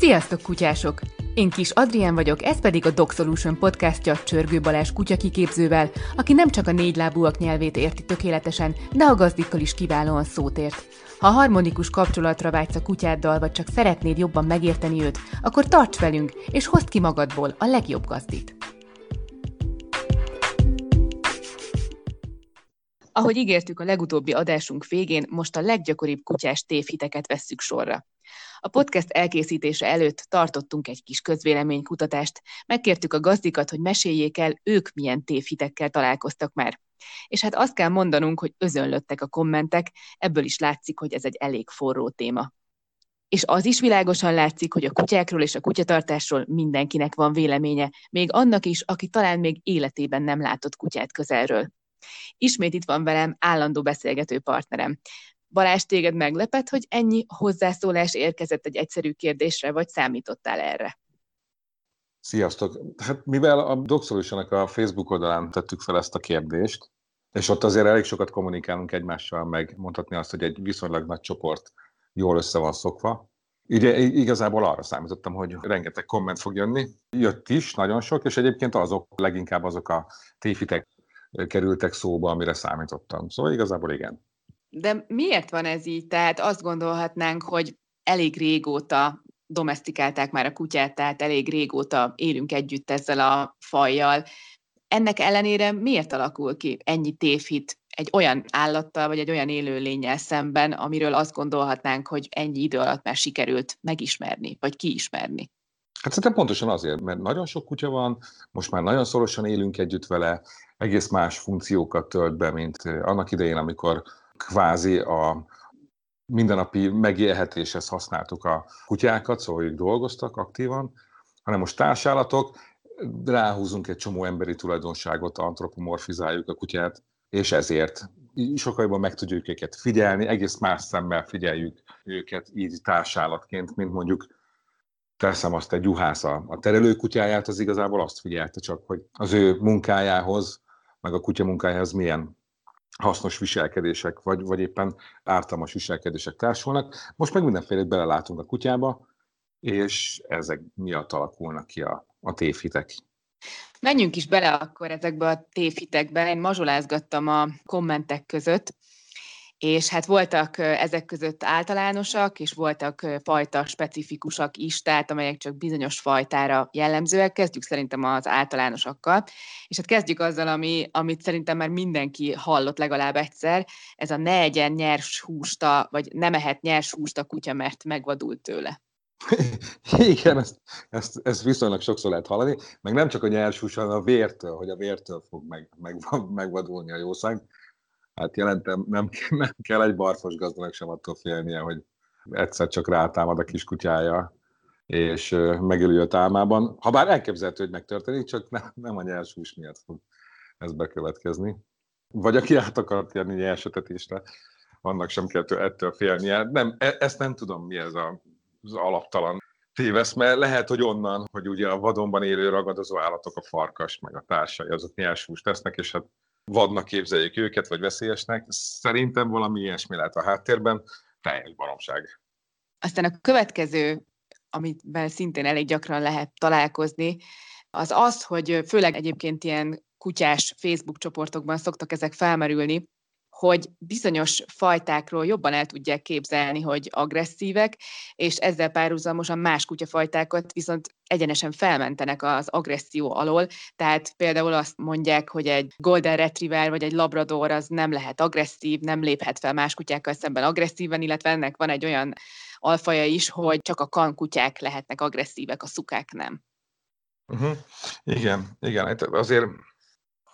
Sziasztok, kutyások! Én Kis Adrien vagyok, ez pedig a Dog Solution podcastja Csörgő Balázs kutyakiképzővel, aki nem csak a négylábúak nyelvét érti tökéletesen, de a gazdikkal is kiválóan szót ért. Ha harmonikus kapcsolatra vágysz a kutyáddal, vagy csak szeretnéd jobban megérteni őt, akkor tarts velünk, és hozd ki magadból a legjobb gazdit. Ahogy ígértük a legutóbbi adásunk végén, most a leggyakoribb kutyás tévhiteket vesszük sorra. A podcast elkészítése előtt tartottunk egy kis közvéleménykutatást, megkértük a gazdikat, hogy meséljék el, ők milyen tévhitekkel találkoztak már. És hát azt kell mondanunk, hogy özönlöttek a kommentek, ebből is látszik, hogy ez egy elég forró téma. És az is világosan látszik, hogy a kutyákról és a kutyatartásról mindenkinek van véleménye, még annak is, aki talán még életében nem látott kutyát közelről. Ismét itt van velem állandó beszélgető partnerem. Balázs, téged meglepett, hogy ennyi hozzászólás érkezett egy egyszerű kérdésre, vagy számítottál erre? Sziasztok! Hát mivel a Doxolution-nak a Facebook oldalán tettük fel ezt a kérdést, és ott azért elég sokat kommunikálunk egymással, meg mondhatni azt, hogy egy viszonylag nagy csoport jól össze van szokva. Ugye igazából arra számítottam, hogy rengeteg komment fog jönni. Jött is, nagyon sok, és egyébként azok, leginkább azok a téfitek kerültek szóba, amire számítottam. Szóval igazából igen. De miért van ez így? Tehát azt gondolhatnánk, hogy elég régóta domestikálták már a kutyát, tehát elég régóta élünk együtt ezzel a fajjal. Ennek ellenére miért alakul ki ennyi tévhit egy olyan állattal, vagy egy olyan élőlényel szemben, amiről azt gondolhatnánk, hogy ennyi idő alatt már sikerült megismerni, vagy kiismerni? Hát szerintem pontosan azért, mert nagyon sok kutya van, most már nagyon szorosan élünk együtt vele, egész más funkciókat tölt be, mint annak idején, amikor kvázi a mindennapi megélhetéshez használtuk a kutyákat, szóval ők dolgoztak aktívan, hanem most társállatok, ráhúzunk egy csomó emberi tulajdonságot, antropomorfizáljuk a kutyát, és ezért sokkal jobban meg tudjuk őket figyelni, egész más szemmel figyeljük őket így társállatként, mint mondjuk teszem azt egy juhász a, a terelőkutyáját, az igazából azt figyelte csak, hogy az ő munkájához, meg a kutya munkájához milyen hasznos viselkedések, vagy, vagy éppen ártalmas viselkedések társulnak. Most meg mindenféle belelátunk a kutyába, és ezek miatt alakulnak ki a, a tévhitek. Menjünk is bele akkor ezekbe a tévhitekbe. Én mazsolázgattam a kommentek között, és hát voltak ezek között általánosak, és voltak fajta specifikusak is, tehát amelyek csak bizonyos fajtára jellemzőek. Kezdjük szerintem az általánosakkal, és hát kezdjük azzal, ami, amit szerintem már mindenki hallott legalább egyszer, ez a ne egyen nyers hústa, vagy nem ehet nyers húst a kutya, mert megvadult tőle. Igen, ezt, ezt, ezt viszonylag sokszor lehet hallani, meg nem csak a nyers hús, hanem a vértől, hogy a vértől fog meg, meg, megvadulni a jószág hát jelentem, nem, nem kell egy barfos gazdának sem attól félnie, hogy egyszer csak rátámad a kiskutyája, és megölő a támában. Habár elképzelhető, hogy megtörténik, csak nem, nem a nyers hús miatt fog ez bekövetkezni. Vagy aki át akart jönni nyersetetésre, annak sem kell ettől félnie. Nem, e, ezt nem tudom, mi ez a, az alaptalan tévesz, mert lehet, hogy onnan, hogy ugye a vadonban élő ragadozó állatok, a farkas, meg a társai, azok nyers húst tesznek, és hát vadnak képzeljük őket, vagy veszélyesnek. Szerintem valami ilyesmi lehet a háttérben, teljes baromság. Aztán a következő, amiben szintén elég gyakran lehet találkozni, az az, hogy főleg egyébként ilyen kutyás Facebook csoportokban szoktak ezek felmerülni, hogy bizonyos fajtákról jobban el tudják képzelni, hogy agresszívek, és ezzel párhuzamosan más kutyafajtákat viszont egyenesen felmentenek az agresszió alól. Tehát például azt mondják, hogy egy Golden Retriever vagy egy Labrador az nem lehet agresszív, nem léphet fel más kutyákkal szemben agresszíven, illetve ennek van egy olyan alfaja is, hogy csak a kankutyák lehetnek agresszívek, a szukák nem. Uh-huh. Igen, igen, hát azért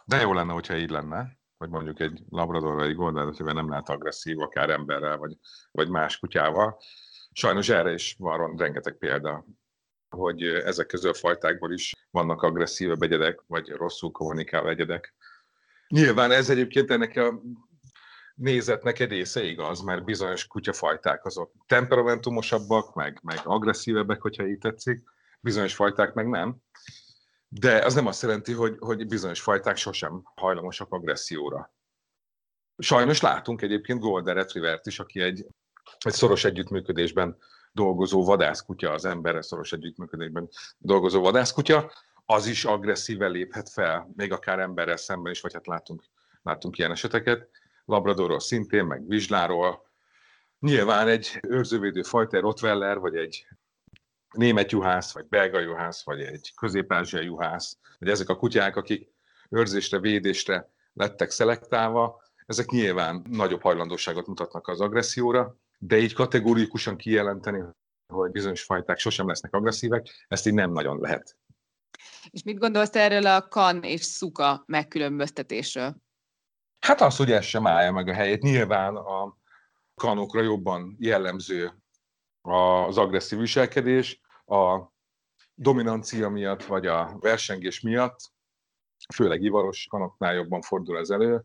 de jó lenne, hogyha így lenne vagy mondjuk egy labrador vagy egy golden retriever nem lehet agresszív, akár emberrel, vagy, vagy más kutyával. Sajnos erre is van rengeteg példa, hogy ezek közül a fajtákból is vannak agresszívebb egyedek, vagy rosszul kommunikáló egyedek. Nyilván ez egyébként ennek a nézetnek egy része igaz, mert bizonyos kutyafajták azok temperamentumosabbak, meg, meg agresszívebbek, hogyha így tetszik, bizonyos fajták meg nem. De az nem azt jelenti, hogy, hogy bizonyos fajták sosem hajlamosak agresszióra. Sajnos látunk egyébként Golden Retrievert is, aki egy, egy szoros együttműködésben dolgozó vadászkutya, az emberre szoros együttműködésben dolgozó vadászkutya, az is agresszíven léphet fel, még akár emberrel szemben is, vagy hát látunk, látunk ilyen eseteket. Labradorról szintén, meg vizsláról. Nyilván egy őrzővédő fajta, Rottweiler, vagy egy német juhász, vagy belga juhász, vagy egy közép juhász, vagy ezek a kutyák, akik őrzésre, védésre lettek szelektálva, ezek nyilván nagyobb hajlandóságot mutatnak az agresszióra, de így kategórikusan kijelenteni, hogy bizonyos fajták sosem lesznek agresszívek, ezt így nem nagyon lehet. És mit gondolsz erről a kan és szuka megkülönböztetésről? Hát az, hogy ez sem állja meg a helyét. Nyilván a kanokra jobban jellemző az agresszív viselkedés, a dominancia miatt, vagy a versengés miatt, főleg ivaros kanoknál jobban fordul ez elő.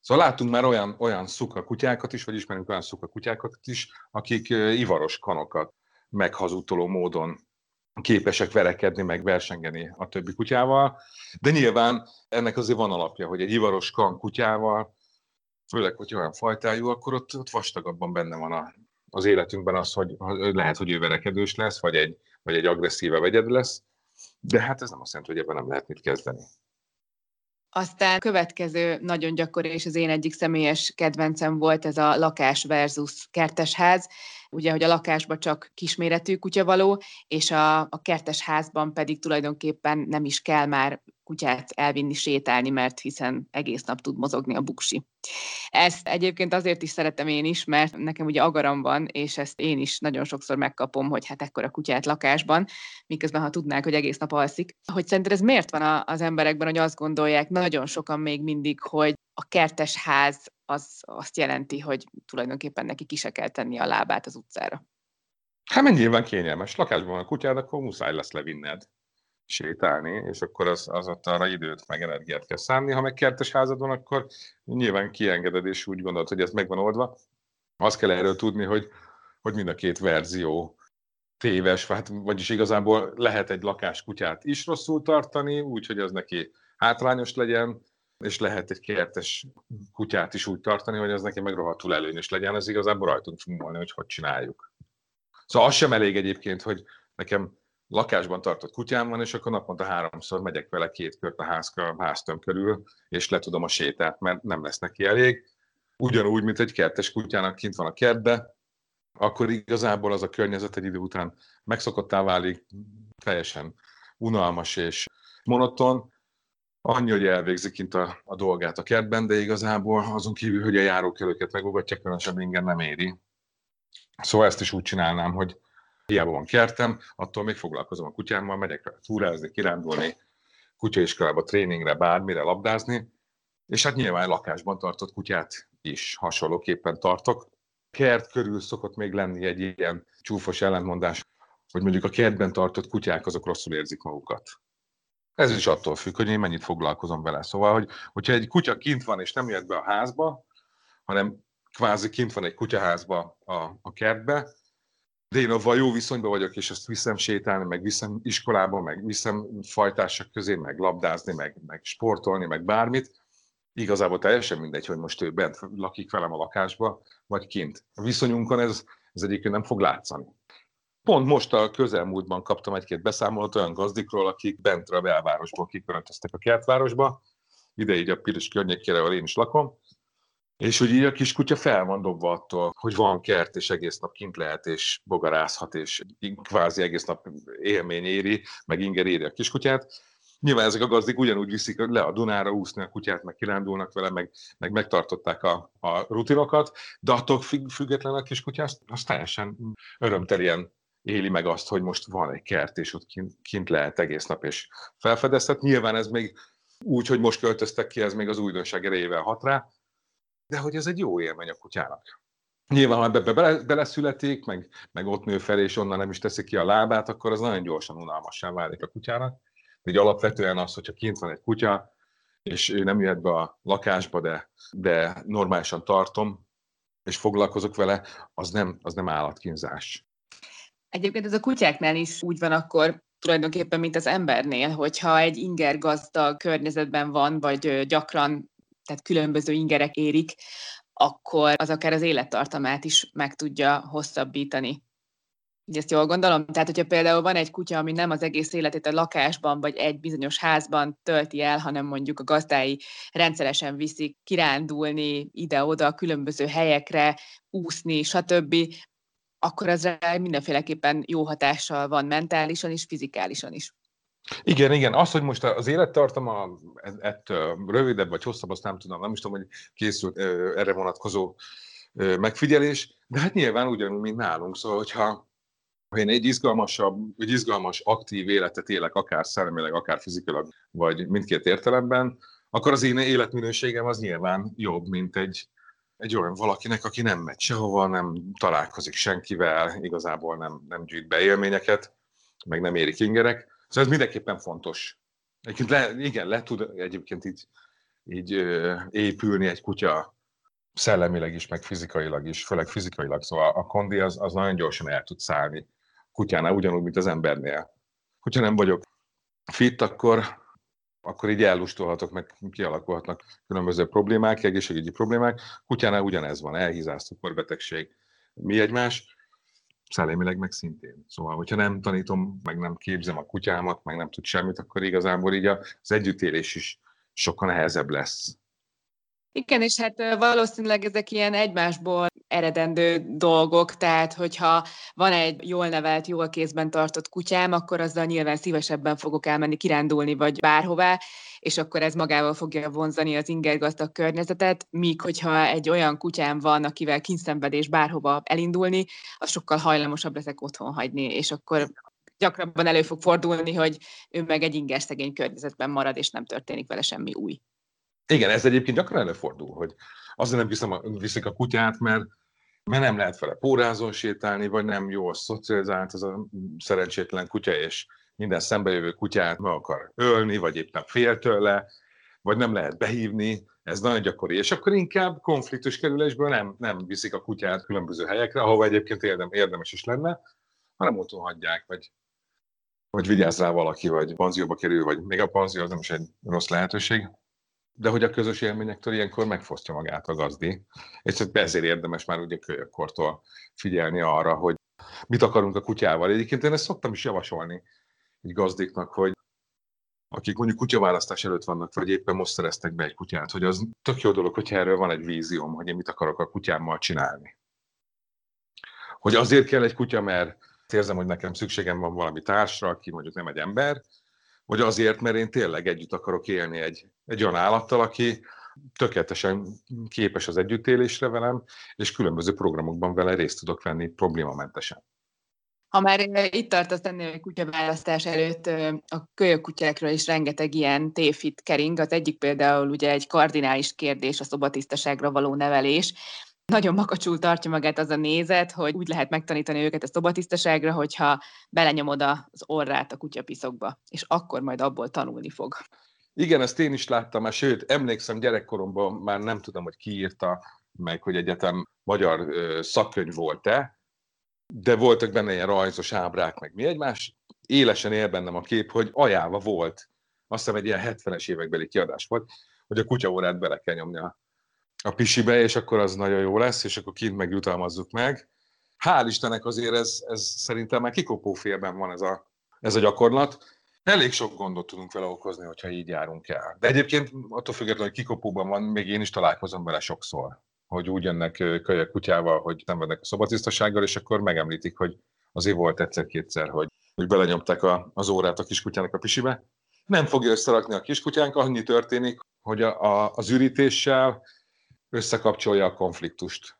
Szóval látunk már olyan, olyan szuka kutyákat is, vagy ismerünk olyan szuka kutyákat is, akik ivaros kanokat meghazudtoló módon képesek verekedni, meg versengeni a többi kutyával. De nyilván ennek azért van alapja, hogy egy ivaros kan kutyával, főleg, hogy olyan fajtájú, akkor ott, ott vastagabban benne van a, az életünkben az, hogy lehet, hogy ő verekedős lesz, vagy egy, vagy egy agresszíve vegyed lesz, de hát ez nem azt jelenti, hogy ebben nem lehet mit kezdeni. Aztán következő nagyon gyakori, és az én egyik személyes kedvencem volt ez a lakás versus kertesház. Ugye, hogy a lakásban csak kisméretű kutya való, és a, a kertes házban pedig tulajdonképpen nem is kell már kutyát elvinni sétálni, mert hiszen egész nap tud mozogni a buksi. Ezt egyébként azért is szeretem én is, mert nekem ugye agaram van, és ezt én is nagyon sokszor megkapom, hogy hát ekkora kutyát lakásban, miközben ha tudnák, hogy egész nap alszik. Hogy szerinted ez miért van az emberekben, hogy azt gondolják nagyon sokan még mindig, hogy a kertes ház az azt jelenti, hogy tulajdonképpen neki ki se kell tenni a lábát az utcára. Hát mennyi nyilván kényelmes. Lakásban van a kutyád, akkor muszáj lesz levinned sétálni, és akkor az, az ott arra időt, meg energiát kell szánni. Ha meg kertes házad van, akkor nyilván kiengeded, és úgy gondolod, hogy ez megvan oldva. Azt kell erről tudni, hogy, hogy mind a két verzió téves, hát, vagyis igazából lehet egy lakáskutyát is rosszul tartani, úgyhogy az neki hátrányos legyen, és lehet egy kertes kutyát is úgy tartani, hogy az neki meg rohadtul előnyös legyen, ez igazából rajtunk múlni, hogy hogy csináljuk. Szóval az sem elég egyébként, hogy nekem lakásban tartott kutyám van, és akkor naponta háromszor megyek vele két kört a ház, háztöm körül, és le tudom a sétát, mert nem lesz neki elég. Ugyanúgy, mint egy kertes kutyának kint van a kertbe, akkor igazából az a környezet egy idő után megszokottá válik, teljesen unalmas és monoton, annyi, hogy elvégzi kint a, a dolgát a kertben, de igazából azon kívül, hogy a járókelőket megugatja, különösen ingyen nem éri. Szóval ezt is úgy csinálnám, hogy hiába van kertem, attól még foglalkozom a kutyámmal, megyek rá túrázni, kirándulni, kutyaiskolába, tréningre, bármire labdázni, és hát nyilván lakásban tartott kutyát is hasonlóképpen tartok. Kert körül szokott még lenni egy ilyen csúfos ellentmondás, hogy mondjuk a kertben tartott kutyák azok rosszul érzik magukat. Ez is attól függ, hogy én mennyit foglalkozom vele. Szóval, hogy, hogyha egy kutya kint van és nem jött be a házba, hanem kvázi kint van egy kutyaházba a, a kertbe, de én avval jó viszonyban vagyok, és ezt viszem sétálni, meg viszem iskolába, meg viszem fajtársak közé, meg labdázni, meg, meg sportolni, meg bármit. Igazából teljesen mindegy, hogy most ő bent lakik velem a lakásba, vagy kint. A viszonyunkon ez, ez egyébként nem fog látszani. Pont most a közelmúltban kaptam egy-két beszámolót olyan gazdikról, akik bent a belvárosból kiköltöztek a kertvárosba, ide így a Piros környékére, ahol én is lakom, és hogy így a kiskutya fel van dobva attól, hogy van kert, és egész nap kint lehet, és bogarázhat, és kvázi egész nap élmény éri, meg inger éri a kiskutyát. Nyilván ezek a gazdik ugyanúgy viszik le a Dunára úszni a kutyát, meg kirándulnak vele, meg, meg megtartották a, a rutinokat, de attól független a kiskutyás, az teljesen örömtelien éli meg azt, hogy most van egy kert, és ott kint, kint lehet egész nap, és felfedezhet. Nyilván ez még úgy, hogy most költöztek ki, ez még az újdonság erejével hat rá, de hogy ez egy jó élmény a kutyának. Nyilván, ha ebbe bele, beleszületik, meg, meg ott nő fel, és onnan nem is teszi ki a lábát, akkor az nagyon gyorsan unalmassá válik a kutyának. De így alapvetően az, hogyha kint van egy kutya, és ő nem jöhet be a lakásba, de, de normálisan tartom, és foglalkozok vele, az nem, az nem állatkínzás. Egyébként ez a kutyáknál is úgy van akkor tulajdonképpen, mint az embernél, hogyha egy inger gazdag környezetben van, vagy gyakran tehát különböző ingerek érik, akkor az akár az élettartamát is meg tudja hosszabbítani. Ezt jól gondolom? Tehát, hogyha például van egy kutya, ami nem az egész életét a lakásban, vagy egy bizonyos házban tölti el, hanem mondjuk a gazdái rendszeresen viszik kirándulni ide-oda, különböző helyekre, úszni, stb., akkor az rá mindenféleképpen jó hatással van mentálisan is, fizikálisan is. Igen, igen. Az, hogy most az élettartama ettől rövidebb vagy hosszabb, azt nem tudom. Nem is tudom, hogy készült erre vonatkozó megfigyelés, de hát nyilván ugyanúgy, mint nálunk. Szóval, hogyha ha én egy izgalmasabb, egy izgalmas, aktív életet élek, akár szellemileg, akár fizikailag, vagy mindkét értelemben, akkor az én életminőségem az nyilván jobb, mint egy, egy olyan valakinek, aki nem megy sehova, nem találkozik senkivel, igazából nem, nem gyűjt be élményeket, meg nem érik ingerek. Szóval ez mindenképpen fontos. Egyébként le, igen, le tud egyébként így, így ö, épülni egy kutya szellemileg is, meg fizikailag is, főleg fizikailag. Szóval a kondi az, az nagyon gyorsan el tud szállni kutyánál, ugyanúgy, mint az embernél. Hogyha nem vagyok fit, akkor, akkor így ellustolhatok, meg kialakulhatnak különböző problémák, egészségügyi problémák. Kutyánál ugyanez van, elhízást, cukorbetegség, mi egymás, szellemileg meg szintén. Szóval, hogyha nem tanítom, meg nem képzem a kutyámat, meg nem tud semmit, akkor igazából így az együttélés is sokkal nehezebb lesz. Igen, és hát valószínűleg ezek ilyen egymásból eredendő dolgok, tehát hogyha van egy jól nevelt, jól kézben tartott kutyám, akkor azzal nyilván szívesebben fogok elmenni kirándulni, vagy bárhová, és akkor ez magával fogja vonzani az ingergazdag környezetet, míg hogyha egy olyan kutyám van, akivel kínszenvedés bárhova elindulni, az sokkal hajlamosabb leszek otthon hagyni, és akkor gyakrabban elő fog fordulni, hogy ő meg egy inger szegény környezetben marad, és nem történik vele semmi új. Igen, ez egyébként gyakran előfordul, hogy azért nem viszem a, viszik a kutyát, mert, mert nem lehet vele pórázon sétálni, vagy nem jól szocializált az a szerencsétlen kutya, és minden szembejövő kutyát meg akar ölni, vagy éppen fél tőle, vagy nem lehet behívni, ez nagyon gyakori. És akkor inkább konfliktus kerülésből nem, nem viszik a kutyát különböző helyekre, ahova egyébként érdem, érdemes is lenne, hanem otthon hagyják, vagy, vagy vigyáz rá valaki, vagy panzióba kerül, vagy még a panzió az nem is egy rossz lehetőség de hogy a közös élményektől ilyenkor megfosztja magát a gazdi. És ezért érdemes már ugye kölyökkortól figyelni arra, hogy mit akarunk a kutyával. Egyébként én ezt szoktam is javasolni egy gazdiknak, hogy akik mondjuk kutyaválasztás előtt vannak, vagy éppen most szereztek be egy kutyát, hogy az tök jó dolog, hogyha erről van egy vízióm, hogy én mit akarok a kutyámmal csinálni. Hogy azért kell egy kutya, mert érzem, hogy nekem szükségem van valami társra, aki mondjuk nem egy ember, vagy azért, mert én tényleg együtt akarok élni egy, egy olyan állattal, aki tökéletesen képes az együttélésre velem, és különböző programokban vele részt tudok venni problémamentesen. Ha már itt tartasz ennél a kutyaválasztás előtt, a kölyök kutyákról is rengeteg ilyen tévhit kering. Az egyik például ugye egy kardinális kérdés a szobatisztaságra való nevelés nagyon makacsul tartja magát az a nézet, hogy úgy lehet megtanítani őket a szobatisztaságra, hogyha belenyomod az orrát a kutyapiszokba, és akkor majd abból tanulni fog. Igen, ezt én is láttam, mert sőt, emlékszem gyerekkoromban, már nem tudom, hogy ki írta meg, hogy egyetem magyar szakkönyv volt-e, de voltak benne ilyen rajzos ábrák, meg mi egymás. Élesen él bennem a kép, hogy ajánlva volt, azt hiszem egy ilyen 70-es évekbeli kiadás volt, hogy a kutyaórát bele kell nyomni a a pisibe, és akkor az nagyon jó lesz, és akkor kint meg jutalmazzuk meg. Hál' Istennek azért ez, ez szerintem már kikopófélben van ez a, ez a gyakorlat. Elég sok gondot tudunk vele okozni, hogyha így járunk el. De egyébként attól függetlenül, hogy kikopóban van, még én is találkozom vele sokszor, hogy úgy jönnek kölyök kutyával, hogy nem vedek a szobatisztasággal, és akkor megemlítik, hogy azért volt egyszer-kétszer, hogy, hogy belenyomták a, az órát a kiskutyának a pisibe. Nem fogja összerakni a kiskutyánk, annyi történik, hogy a, a, az ürítéssel összekapcsolja a konfliktust.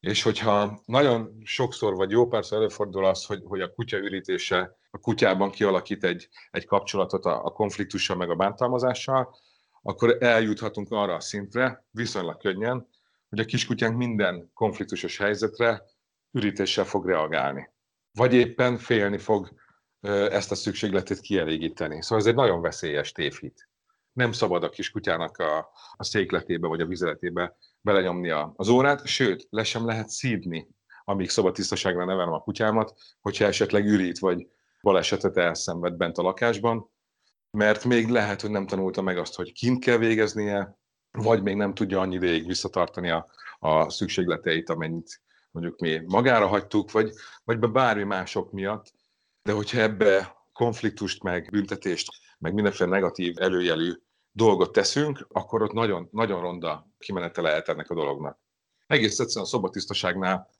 És hogyha nagyon sokszor, vagy jó párszor előfordul az, hogy, hogy a kutya ürítése a kutyában kialakít egy, egy kapcsolatot a, a konfliktussal, meg a bántalmazással, akkor eljuthatunk arra a szintre, viszonylag könnyen, hogy a kiskutyánk minden konfliktusos helyzetre ürítéssel fog reagálni. Vagy éppen félni fog ezt a szükségletét kielégíteni. Szóval ez egy nagyon veszélyes tévhit nem szabad a kiskutyának a, a székletébe vagy a vizeletébe belenyomni az órát, sőt, le sem lehet szídni, amíg szobatisztaságra nevelem a kutyámat, hogyha esetleg ürít vagy balesetet elszenved bent a lakásban, mert még lehet, hogy nem tanulta meg azt, hogy kint kell végeznie, vagy még nem tudja annyi ideig visszatartani a, a szükségleteit, amennyit mondjuk mi magára hagytuk, vagy, vagy be bármi mások miatt, de hogyha ebbe konfliktust, meg büntetést, meg mindenféle negatív előjelű dolgot teszünk, akkor ott nagyon, nagyon ronda kimenete lehet ennek a dolognak. Egész egyszerűen a szobatisztaságnál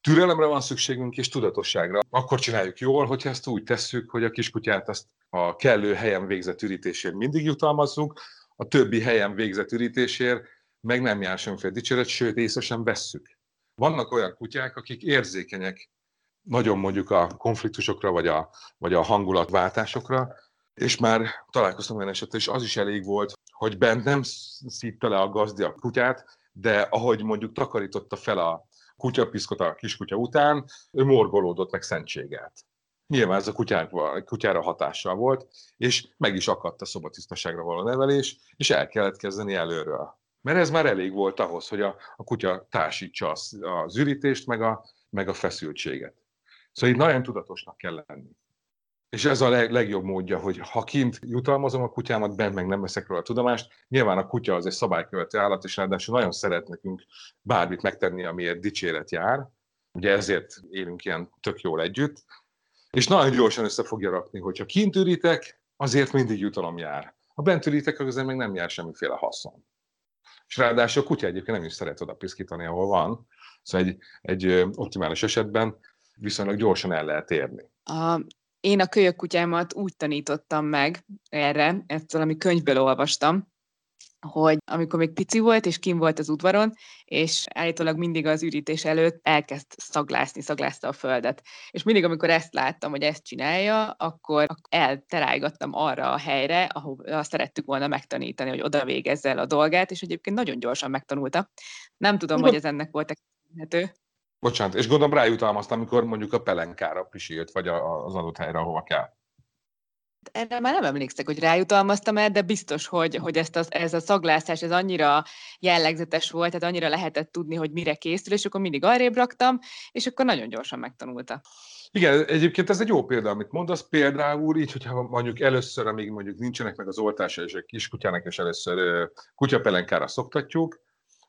türelemre van szükségünk, és tudatosságra. Akkor csináljuk jól, hogyha ezt úgy tesszük, hogy a kiskutyát azt a kellő helyen végzett ürítésért mindig jutalmazzuk, a többi helyen végzett ürítésért meg nem jár semmiféle dicséret, sőt, észre sem vesszük. Vannak olyan kutyák, akik érzékenyek nagyon mondjuk a konfliktusokra, vagy a, vagy a hangulatváltásokra, és már találkoztam olyan esetben, és az is elég volt, hogy bent nem szítte le a gazdi a kutyát, de ahogy mondjuk takarította fel a kutyapiszkot a kiskutya után, ő morgolódott meg szentséget. Nyilván ez a kutyára, kutyára hatással volt, és meg is akadt a szobatisztaságra való nevelés, és el kellett kezdeni előről. Mert ez már elég volt ahhoz, hogy a, a kutya társítsa az, az ürítést, meg a, meg a feszültséget. Szóval itt nagyon tudatosnak kell lenni. És ez a leg, legjobb módja, hogy ha kint jutalmazom a kutyámat, bent meg nem veszek róla a tudomást. Nyilván a kutya az egy szabálykövető állat, és ráadásul nagyon szeret nekünk bármit megtenni, amiért dicséret jár. Ugye ezért élünk ilyen tök jól együtt. És nagyon gyorsan össze fogja rakni, hogyha kint ürítek, azért mindig jutalom jár. Ha bent ürítek, azért meg nem jár semmiféle haszon. És ráadásul a kutya egyébként nem is szeret oda piszkítani, ahol van. Szóval egy, egy optimális esetben viszonylag gyorsan el lehet érni. A, én a kölyök kutyámat úgy tanítottam meg erre, ezt valami könyvből olvastam, hogy amikor még pici volt, és kim volt az udvaron, és állítólag mindig az ürítés előtt elkezd szaglászni, szaglázta a földet. És mindig, amikor ezt láttam, hogy ezt csinálja, akkor elterájgattam arra a helyre, ahol szerettük volna megtanítani, hogy oda végezze el a dolgát, és egyébként nagyon gyorsan megtanulta. Nem tudom, hogy ez ennek volt köszönhető. Bocsánat, és gondolom rájutalmaztam, amikor mondjuk a pelenkára pisilt, vagy az adott helyre, ahova kell. Erre már nem emlékszek, hogy rájutalmaztam el, de biztos, hogy, hogy ezt az, ez a szaglászás, ez annyira jellegzetes volt, tehát annyira lehetett tudni, hogy mire készül, és akkor mindig arrébb raktam, és akkor nagyon gyorsan megtanulta. Igen, egyébként ez egy jó példa, amit mondasz. Például így, hogyha mondjuk először, amíg mondjuk nincsenek meg az oltása, és a kiskutyának is először kutyapelenkára szoktatjuk,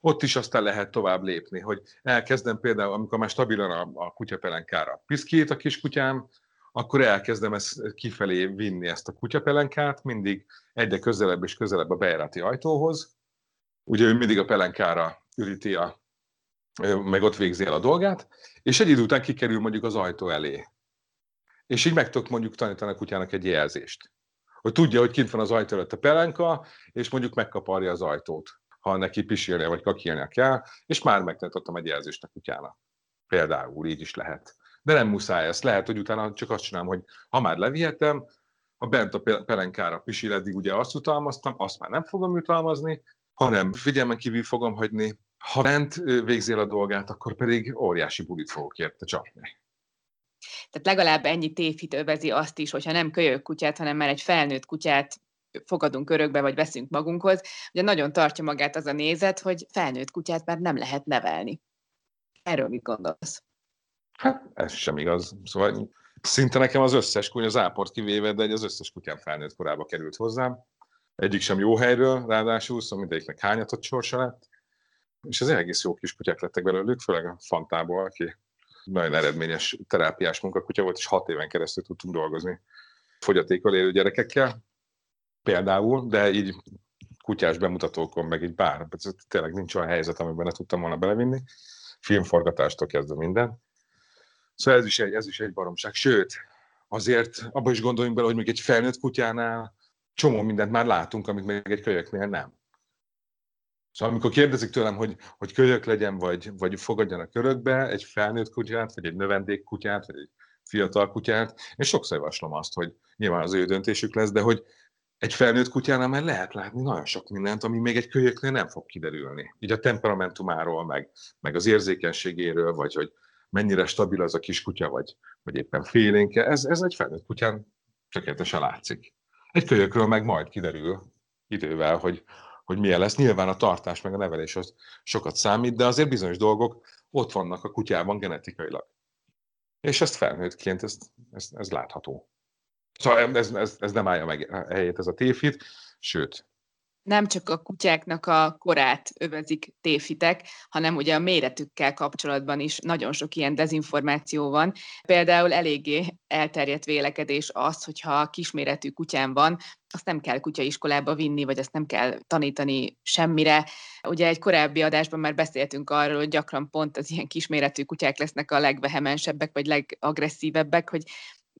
ott is aztán lehet tovább lépni, hogy elkezdem például, amikor már stabilan a, a kutyapelenkára piszkít a kiskutyám, akkor elkezdem ezt kifelé vinni ezt a kutyapelenkát, mindig egyre közelebb és közelebb a bejárati ajtóhoz. Ugye ő mindig a pelenkára üríti a, meg ott végzi el a dolgát, és egy idő után kikerül mondjuk az ajtó elé. És így meg tudok mondjuk tanítani a kutyának egy jelzést. Hogy tudja, hogy kint van az ajtó előtt a pelenka, és mondjuk megkaparja az ajtót, ha neki pisilnie vagy kakilnia kell, és már megtanítottam egy jelzést a kutyának. Például így is lehet de nem muszáj ezt. Lehet, hogy utána csak azt csinálom, hogy ha már levihetem, ha bent a pelenkára pisil, eddig ugye azt utalmaztam, azt már nem fogom utalmazni, hanem figyelmen kívül fogom hagyni. Ha bent végzél a dolgát, akkor pedig óriási bulit fogok érte csapni. Tehát legalább ennyi tévhit övezi azt is, hogyha nem kölyök kutyát, hanem már egy felnőtt kutyát fogadunk örökbe, vagy veszünk magunkhoz, ugye nagyon tartja magát az a nézet, hogy felnőtt kutyát már nem lehet nevelni. Erről mit gondolsz? Hát ez sem igaz. Szóval szinte nekem az összes kutyám, az áport kivéve, de az összes kutyám felnőtt korába került hozzám. Egyik sem jó helyről, ráadásul, szóval mindegyiknek hányatott sorsa lett. És az egész jó kis kutyák lettek belőlük, főleg a Fantából, aki nagyon eredményes terápiás munkakutya volt, és hat éven keresztül tudtunk dolgozni fogyatékkal élő gyerekekkel, például, de így kutyás bemutatókon, meg így bár, tényleg nincs olyan helyzet, amiben ne tudtam volna belevinni, filmforgatástól kezdve minden. Szóval ez is egy, ez is egy baromság. Sőt, azért abban is gondoljunk bele, hogy még egy felnőtt kutyánál csomó mindent már látunk, amit még egy kölyöknél nem. Szóval amikor kérdezik tőlem, hogy, hogy kölyök legyen, vagy, vagy fogadjanak örökbe egy felnőtt kutyát, vagy egy növendék kutyát, vagy egy fiatal kutyát, én sokszor javaslom azt, hogy nyilván az ő döntésük lesz, de hogy egy felnőtt kutyánál már lehet látni nagyon sok mindent, ami még egy kölyöknél nem fog kiderülni. Így a temperamentumáról, meg, meg az érzékenységéről, vagy hogy mennyire stabil az a kis kutya, vagy, vagy éppen félénke, ez, ez egy felnőtt kutyán tökéletesen látszik. Egy kölyökről meg majd kiderül idővel, hogy, hogy milyen lesz. Nyilván a tartás meg a nevelés az sokat számít, de azért bizonyos dolgok ott vannak a kutyában genetikailag. És ezt felnőttként, ez, ez, ez látható. Szóval ez, ez, ez nem állja meg helyét ez a tévhit, sőt, nem csak a kutyáknak a korát övezik tévhitek, hanem ugye a méretükkel kapcsolatban is nagyon sok ilyen dezinformáció van. Például eléggé elterjedt vélekedés az, hogyha kisméretű kutyán van, azt nem kell kutyaiskolába vinni, vagy azt nem kell tanítani semmire. Ugye egy korábbi adásban már beszéltünk arról, hogy gyakran pont az ilyen kisméretű kutyák lesznek a legvehemensebbek, vagy legagresszívebbek, hogy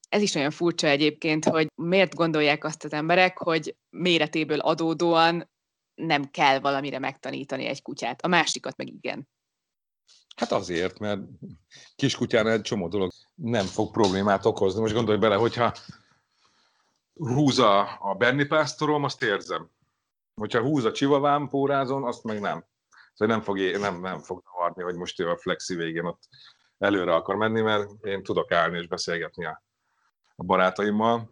ez is olyan furcsa egyébként, hogy miért gondolják azt az emberek, hogy méretéből adódóan nem kell valamire megtanítani egy kutyát. A másikat meg igen. Hát azért, mert kiskutyán egy csomó dolog nem fog problémát okozni. Most gondolj bele, hogyha húz a, a Berni pásztorom, azt érzem. Hogyha húz a csivavám pórázon, azt meg nem. Szóval nem fog, nem, nem fog zavarni, hogy most ő a flexi végén ott előre akar menni, mert én tudok állni és beszélgetni a a barátaimmal,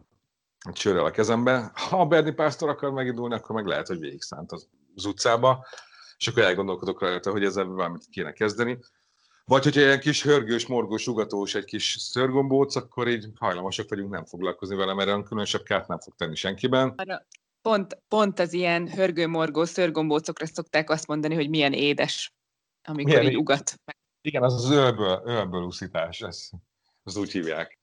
egy sörrel a kezembe. Ha a Berni Pásztor akar megindulni, akkor meg lehet, hogy végig szánt az, az utcába, és akkor elgondolkodok rajta, hogy ezzel valamit kéne kezdeni. Vagy hogyha ilyen kis hörgős, morgós, ugatós, egy kis szörgombóc, akkor így hajlamosak vagyunk nem foglalkozni vele, mert olyan különösebb kárt nem fog tenni senkiben. Pont, pont az ilyen hörgő-morgó szörgombócokra szokták azt mondani, hogy milyen édes, amikor milyen így ugat. Igen, az az ölből, ölből úszítás, ez, az úgy hívják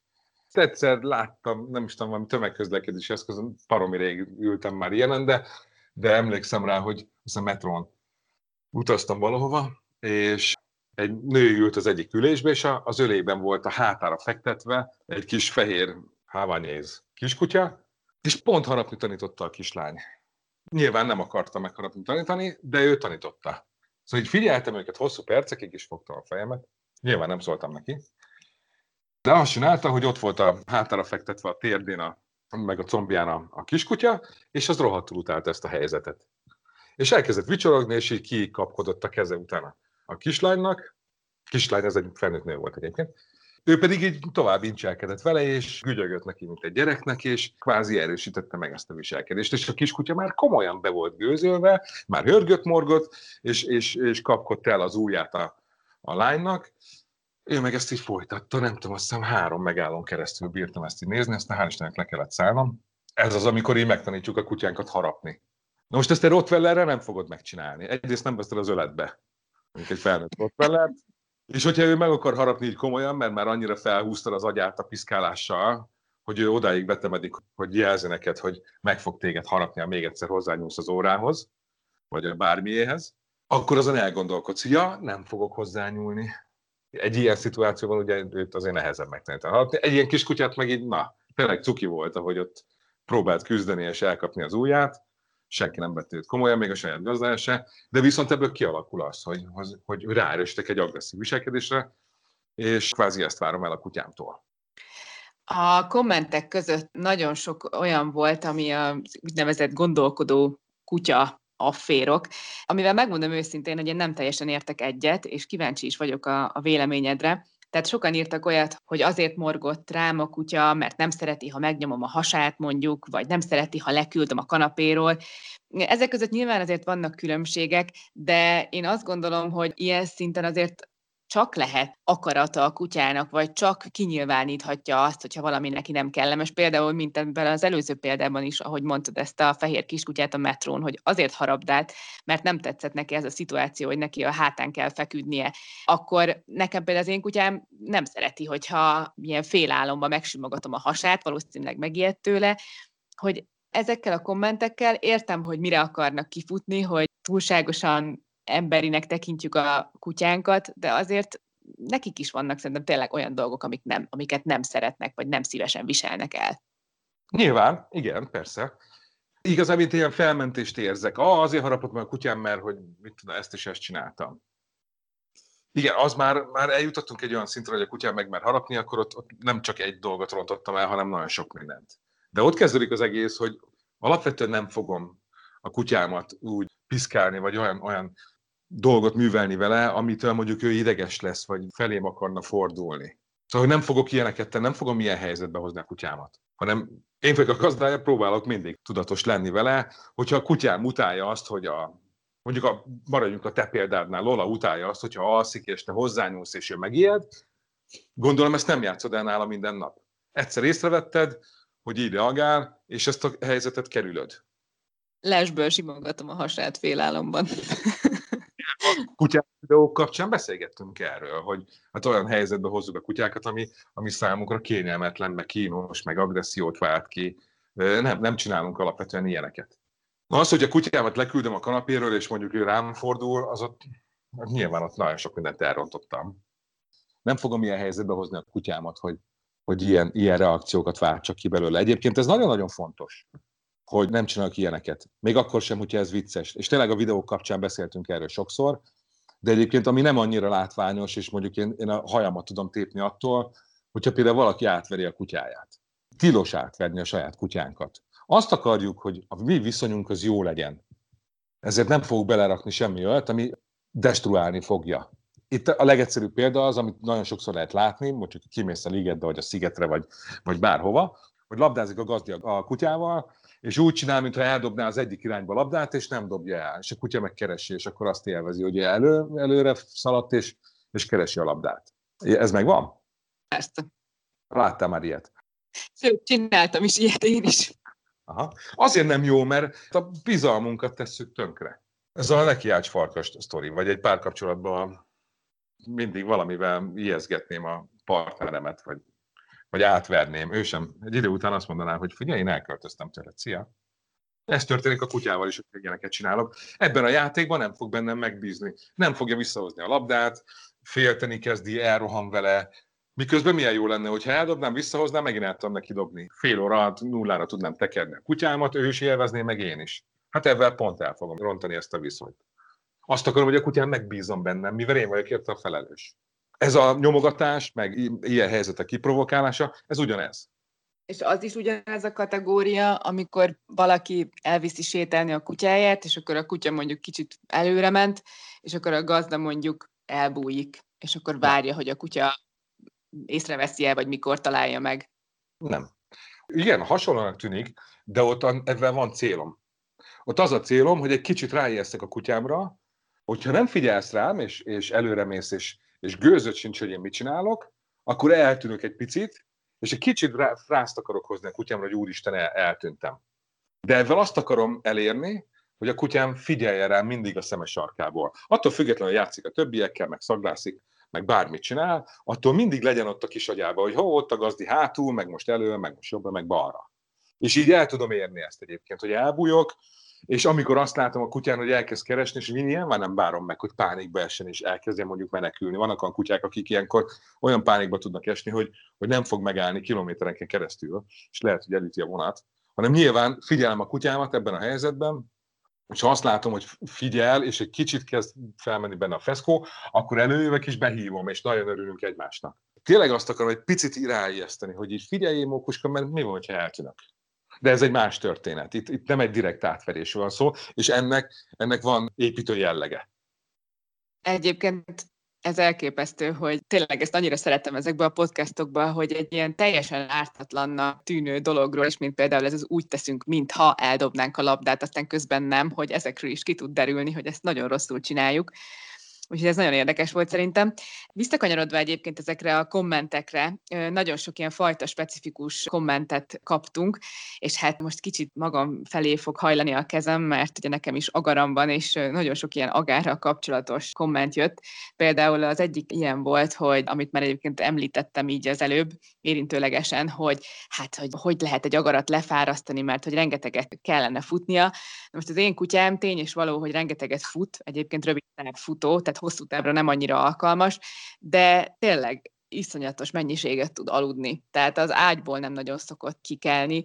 egyszer láttam, nem is tudom, valami tömegközlekedési eszközön, paromi rég ültem már ilyenen, de, de emlékszem rá, hogy a metrón utaztam valahova, és egy nő ült az egyik ülésbe, és az ölében volt a hátára fektetve egy kis fehér háványéz kiskutya, és pont harapni tanította a kislány. Nyilván nem akarta megharapni tanítani, de ő tanította. Szóval így figyeltem őket hosszú percekig, és fogtam a fejemet. Nyilván nem szóltam neki, de azt csinálta, hogy ott volt a hátára fektetve a térdén, a, meg a combján a, a kiskutya, és az rohadtul utált ezt a helyzetet. És elkezdett vicsorogni, és így kikapkodott a keze utána a kislánynak. Kislány, ez egy felnőtt nő volt egyébként. Ő pedig így tovább incselkedett vele, és gügyögött neki, mint egy gyereknek, és kvázi erősítette meg ezt a viselkedést. És a kiskutya már komolyan be volt gőzölve, már hörgött, morgott, és, és, és kapkodta el az ujját a, a lánynak, ő meg ezt így folytatta, nem tudom, azt hiszem három megállón keresztül bírtam ezt így nézni, ezt hál' Istennek le kellett szállnom. Ez az, amikor így megtanítjuk a kutyánkat harapni. Na most ezt egy Rottweilerre nem fogod megcsinálni. Egyrészt nem veszed az öletbe, mint egy felnőtt Rottweiler. És hogyha ő meg akar harapni így komolyan, mert már annyira felhúzta az agyát a piszkálással, hogy ő odáig betemedik, hogy jelzi neked, hogy meg fog téged harapni, ha még egyszer hozzányúlsz az órához, vagy a bármiéhez, akkor azon elgondolkodsz, ja, nem fogok hozzányúlni egy ilyen szituációban ugye őt azért nehezebb megtanítani. Egy ilyen kutyát meg így, na, tényleg cuki volt, ahogy ott próbált küzdeni és elkapni az ujját, senki nem vett őt komolyan, még a saját gazdája se, de viszont ebből kialakul az, hogy, hogy ráerősítek egy agresszív viselkedésre, és kvázi ezt várom el a kutyámtól. A kommentek között nagyon sok olyan volt, ami a úgynevezett gondolkodó kutya afférok, amivel megmondom őszintén, hogy én nem teljesen értek egyet, és kíváncsi is vagyok a, a véleményedre. Tehát sokan írtak olyat, hogy azért morgott rám a kutya, mert nem szereti, ha megnyomom a hasát mondjuk, vagy nem szereti, ha leküldöm a kanapéról. Ezek között nyilván azért vannak különbségek, de én azt gondolom, hogy ilyen szinten azért csak lehet akarata a kutyának, vagy csak kinyilváníthatja azt, hogyha valami neki nem kellemes. Például, mint ebben az előző példában is, ahogy mondtad ezt a fehér kiskutyát a metrón, hogy azért harabdált, mert nem tetszett neki ez a szituáció, hogy neki a hátán kell feküdnie. Akkor nekem például az én kutyám nem szereti, hogyha ilyen félálomba megsimogatom a hasát, valószínűleg megijedt tőle, hogy ezekkel a kommentekkel értem, hogy mire akarnak kifutni, hogy túlságosan emberinek tekintjük a kutyánkat, de azért nekik is vannak szerintem tényleg olyan dolgok, amik nem, amiket nem szeretnek, vagy nem szívesen viselnek el. Nyilván, igen, persze. Igazán, mint ilyen felmentést érzek. Ah, azért harapott meg a kutyám, mert hogy mit tudom, ezt is ezt csináltam. Igen, az már, már eljutottunk egy olyan szintre, hogy a kutyám meg már harapni, akkor ott, ott nem csak egy dolgot rontottam el, hanem nagyon sok mindent. De ott kezdődik az egész, hogy alapvetően nem fogom a kutyámat úgy piszkálni, vagy olyan, olyan dolgot művelni vele, amitől mondjuk ő ideges lesz, vagy felém akarna fordulni. Szóval, hogy nem fogok ilyeneket tenni, nem fogom ilyen helyzetbe hozni a kutyámat, hanem én vagyok a gazdája, próbálok mindig tudatos lenni vele, hogyha a kutyám utálja azt, hogy a, mondjuk a, maradjunk a te példádnál, Lola utálja azt, hogyha alszik, és te hozzányúlsz, és ő megijed, gondolom ezt nem játszod el nála minden nap. Egyszer észrevetted, hogy így reagál, és ezt a helyzetet kerülöd. Lesből simogatom a hasát félálomban. Kutyák videók kapcsán beszélgettünk erről, hogy hát olyan helyzetbe hozzuk a kutyákat, ami, ami számukra kényelmetlen, meg kínos, meg agressziót vált ki. Nem, nem csinálunk alapvetően ilyeneket. Az, hogy a kutyámat leküldöm a kanapéről, és mondjuk ő rám fordul, az ott nyilván ott nagyon sok mindent elrontottam. Nem fogom ilyen helyzetbe hozni a kutyámat, hogy, hogy ilyen, ilyen reakciókat váltsak ki belőle. Egyébként ez nagyon-nagyon fontos, hogy nem csinálok ilyeneket. Még akkor sem, hogyha ez vicces. És tényleg a videók kapcsán beszéltünk erről sokszor, de egyébként ami nem annyira látványos, és mondjuk én, én a hajamat tudom tépni attól, hogyha például valaki átveri a kutyáját. Tilos átverni a saját kutyánkat. Azt akarjuk, hogy a mi viszonyunk az jó legyen. Ezért nem fogok belerakni semmi olyat, ami destruálni fogja. Itt a legegyszerűbb példa az, amit nagyon sokszor lehet látni, mondjuk kimész a ligetbe, vagy a szigetre, vagy, vagy bárhova, hogy labdázik a gazdi a kutyával, és úgy csinál, mintha eldobná az egyik irányba a labdát, és nem dobja el. És a kutya megkeresi, és akkor azt élvezi, hogy elő, előre szaladt, és, és keresi a labdát. Ez megvan? Persze. Láttam már ilyet. Sőt, csináltam is ilyet én is. Aha. Azért nem jó, mert a bizalmunkat tesszük tönkre. Ez a nekiács farkas sztori, vagy egy párkapcsolatban mindig valamivel ijeszgetném a partneremet, vagy, vagy átverném. Ő sem. Egy idő után azt mondaná, hogy figyelj, én elköltöztem tőle, szia. Ez történik a kutyával is, hogy ilyeneket csinálok. Ebben a játékban nem fog bennem megbízni. Nem fogja visszahozni a labdát, félteni kezdi, elrohan vele, Miközben milyen jó lenne, hogyha eldobnám, visszahoznám, megint el tudom neki dobni. Fél óra alatt nullára tudnám tekerni a kutyámat, ő is élvezné, meg én is. Hát ebben pont el fogom rontani ezt a viszonyt. Azt akarom, hogy a kutyám megbízom bennem, mivel én vagyok érte a felelős. Ez a nyomogatás, meg ilyen helyzetek kiprovokálása, ez ugyanez. És az is ugyanez a kategória, amikor valaki elviszi sétálni a kutyáját, és akkor a kutya mondjuk kicsit előre ment, és akkor a gazda mondjuk elbújik, és akkor várja, hogy a kutya észreveszi el, vagy mikor találja meg. Nem. Igen, hasonlóan tűnik, de ott ebben van célom. Ott az a célom, hogy egy kicsit ráijesztek a kutyámra, hogyha nem figyelsz rám, és, és mész, és, és gőzött sincs, hogy én mit csinálok, akkor eltűnök egy picit, és egy kicsit rá, rázt akarok hozni a kutyámra, hogy úristen, el, eltűntem. De ezzel azt akarom elérni, hogy a kutyám figyelje rám mindig a szemes sarkából. Attól függetlenül játszik a többiekkel, meg szaglászik, meg bármit csinál, attól mindig legyen ott a kis agyába, hogy ho, ott a gazdi hátul, meg most elő, meg most jobbra, meg balra. És így el tudom érni ezt egyébként, hogy elbújok, és amikor azt látom a kutyán, hogy elkezd keresni, és nyilván nem várom meg, hogy pánikba essen, és elkezdjen mondjuk menekülni. Vannak olyan kutyák, akik ilyenkor olyan pánikba tudnak esni, hogy, hogy nem fog megállni kilométereken keresztül, és lehet, hogy elüti a vonat, hanem nyilván figyelem a kutyámat ebben a helyzetben, és ha azt látom, hogy figyel, és egy kicsit kezd felmenni benne a feszkó, akkor előjövök és behívom, és nagyon örülünk egymásnak. Tényleg azt akarom egy picit ráijeszteni, hogy így figyeljé, mókuska, mert mi van, ha eltűnök. De ez egy más történet. Itt, itt nem egy direkt átverésről van szó, és ennek, ennek van építő jellege. Egyébként ez elképesztő, hogy tényleg ezt annyira szeretem ezekbe a podcastokba, hogy egy ilyen teljesen ártatlannak tűnő dologról, és mint például ez az úgy teszünk, mintha eldobnánk a labdát, aztán közben nem, hogy ezekről is ki tud derülni, hogy ezt nagyon rosszul csináljuk. Úgyhogy ez nagyon érdekes volt szerintem. Visszakanyarodva egyébként ezekre a kommentekre, nagyon sok ilyen fajta specifikus kommentet kaptunk, és hát most kicsit magam felé fog hajlani a kezem, mert ugye nekem is agaram van, és nagyon sok ilyen agára kapcsolatos komment jött. Például az egyik ilyen volt, hogy amit már egyébként említettem így az előbb, érintőlegesen, hogy hát, hogy hogy lehet egy agarat lefárasztani, mert hogy rengeteget kellene futnia. Most az én kutyám tény és való, hogy rengeteget fut, egyébként rövid futó, tehát hosszú távra nem annyira alkalmas, de tényleg iszonyatos mennyiséget tud aludni. Tehát az ágyból nem nagyon szokott kikelni.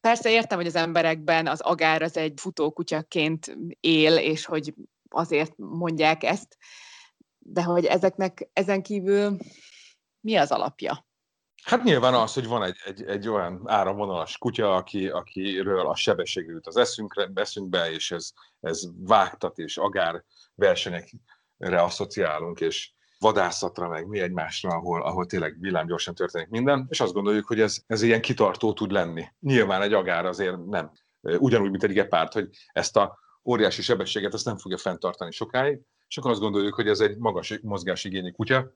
Persze értem, hogy az emberekben az agár az egy futókutyaként él, és hogy azért mondják ezt, de hogy ezeknek ezen kívül mi az alapja? Hát nyilván az, hogy van egy, egy, egy olyan áramvonalas kutya, aki, akiről a sebesség jut az eszünkre, eszünkbe, és ez, ez vágtat és agár versenyekre asszociálunk, és vadászatra, meg mi egymásra, ahol, ahol tényleg villámgyorsan történik minden, és azt gondoljuk, hogy ez, ez ilyen kitartó tud lenni. Nyilván egy agár azért nem. Ugyanúgy, mint egy gepárt, hogy ezt a óriási sebességet ezt nem fogja fenntartani sokáig, és akkor azt gondoljuk, hogy ez egy magas mozgásigényű kutya,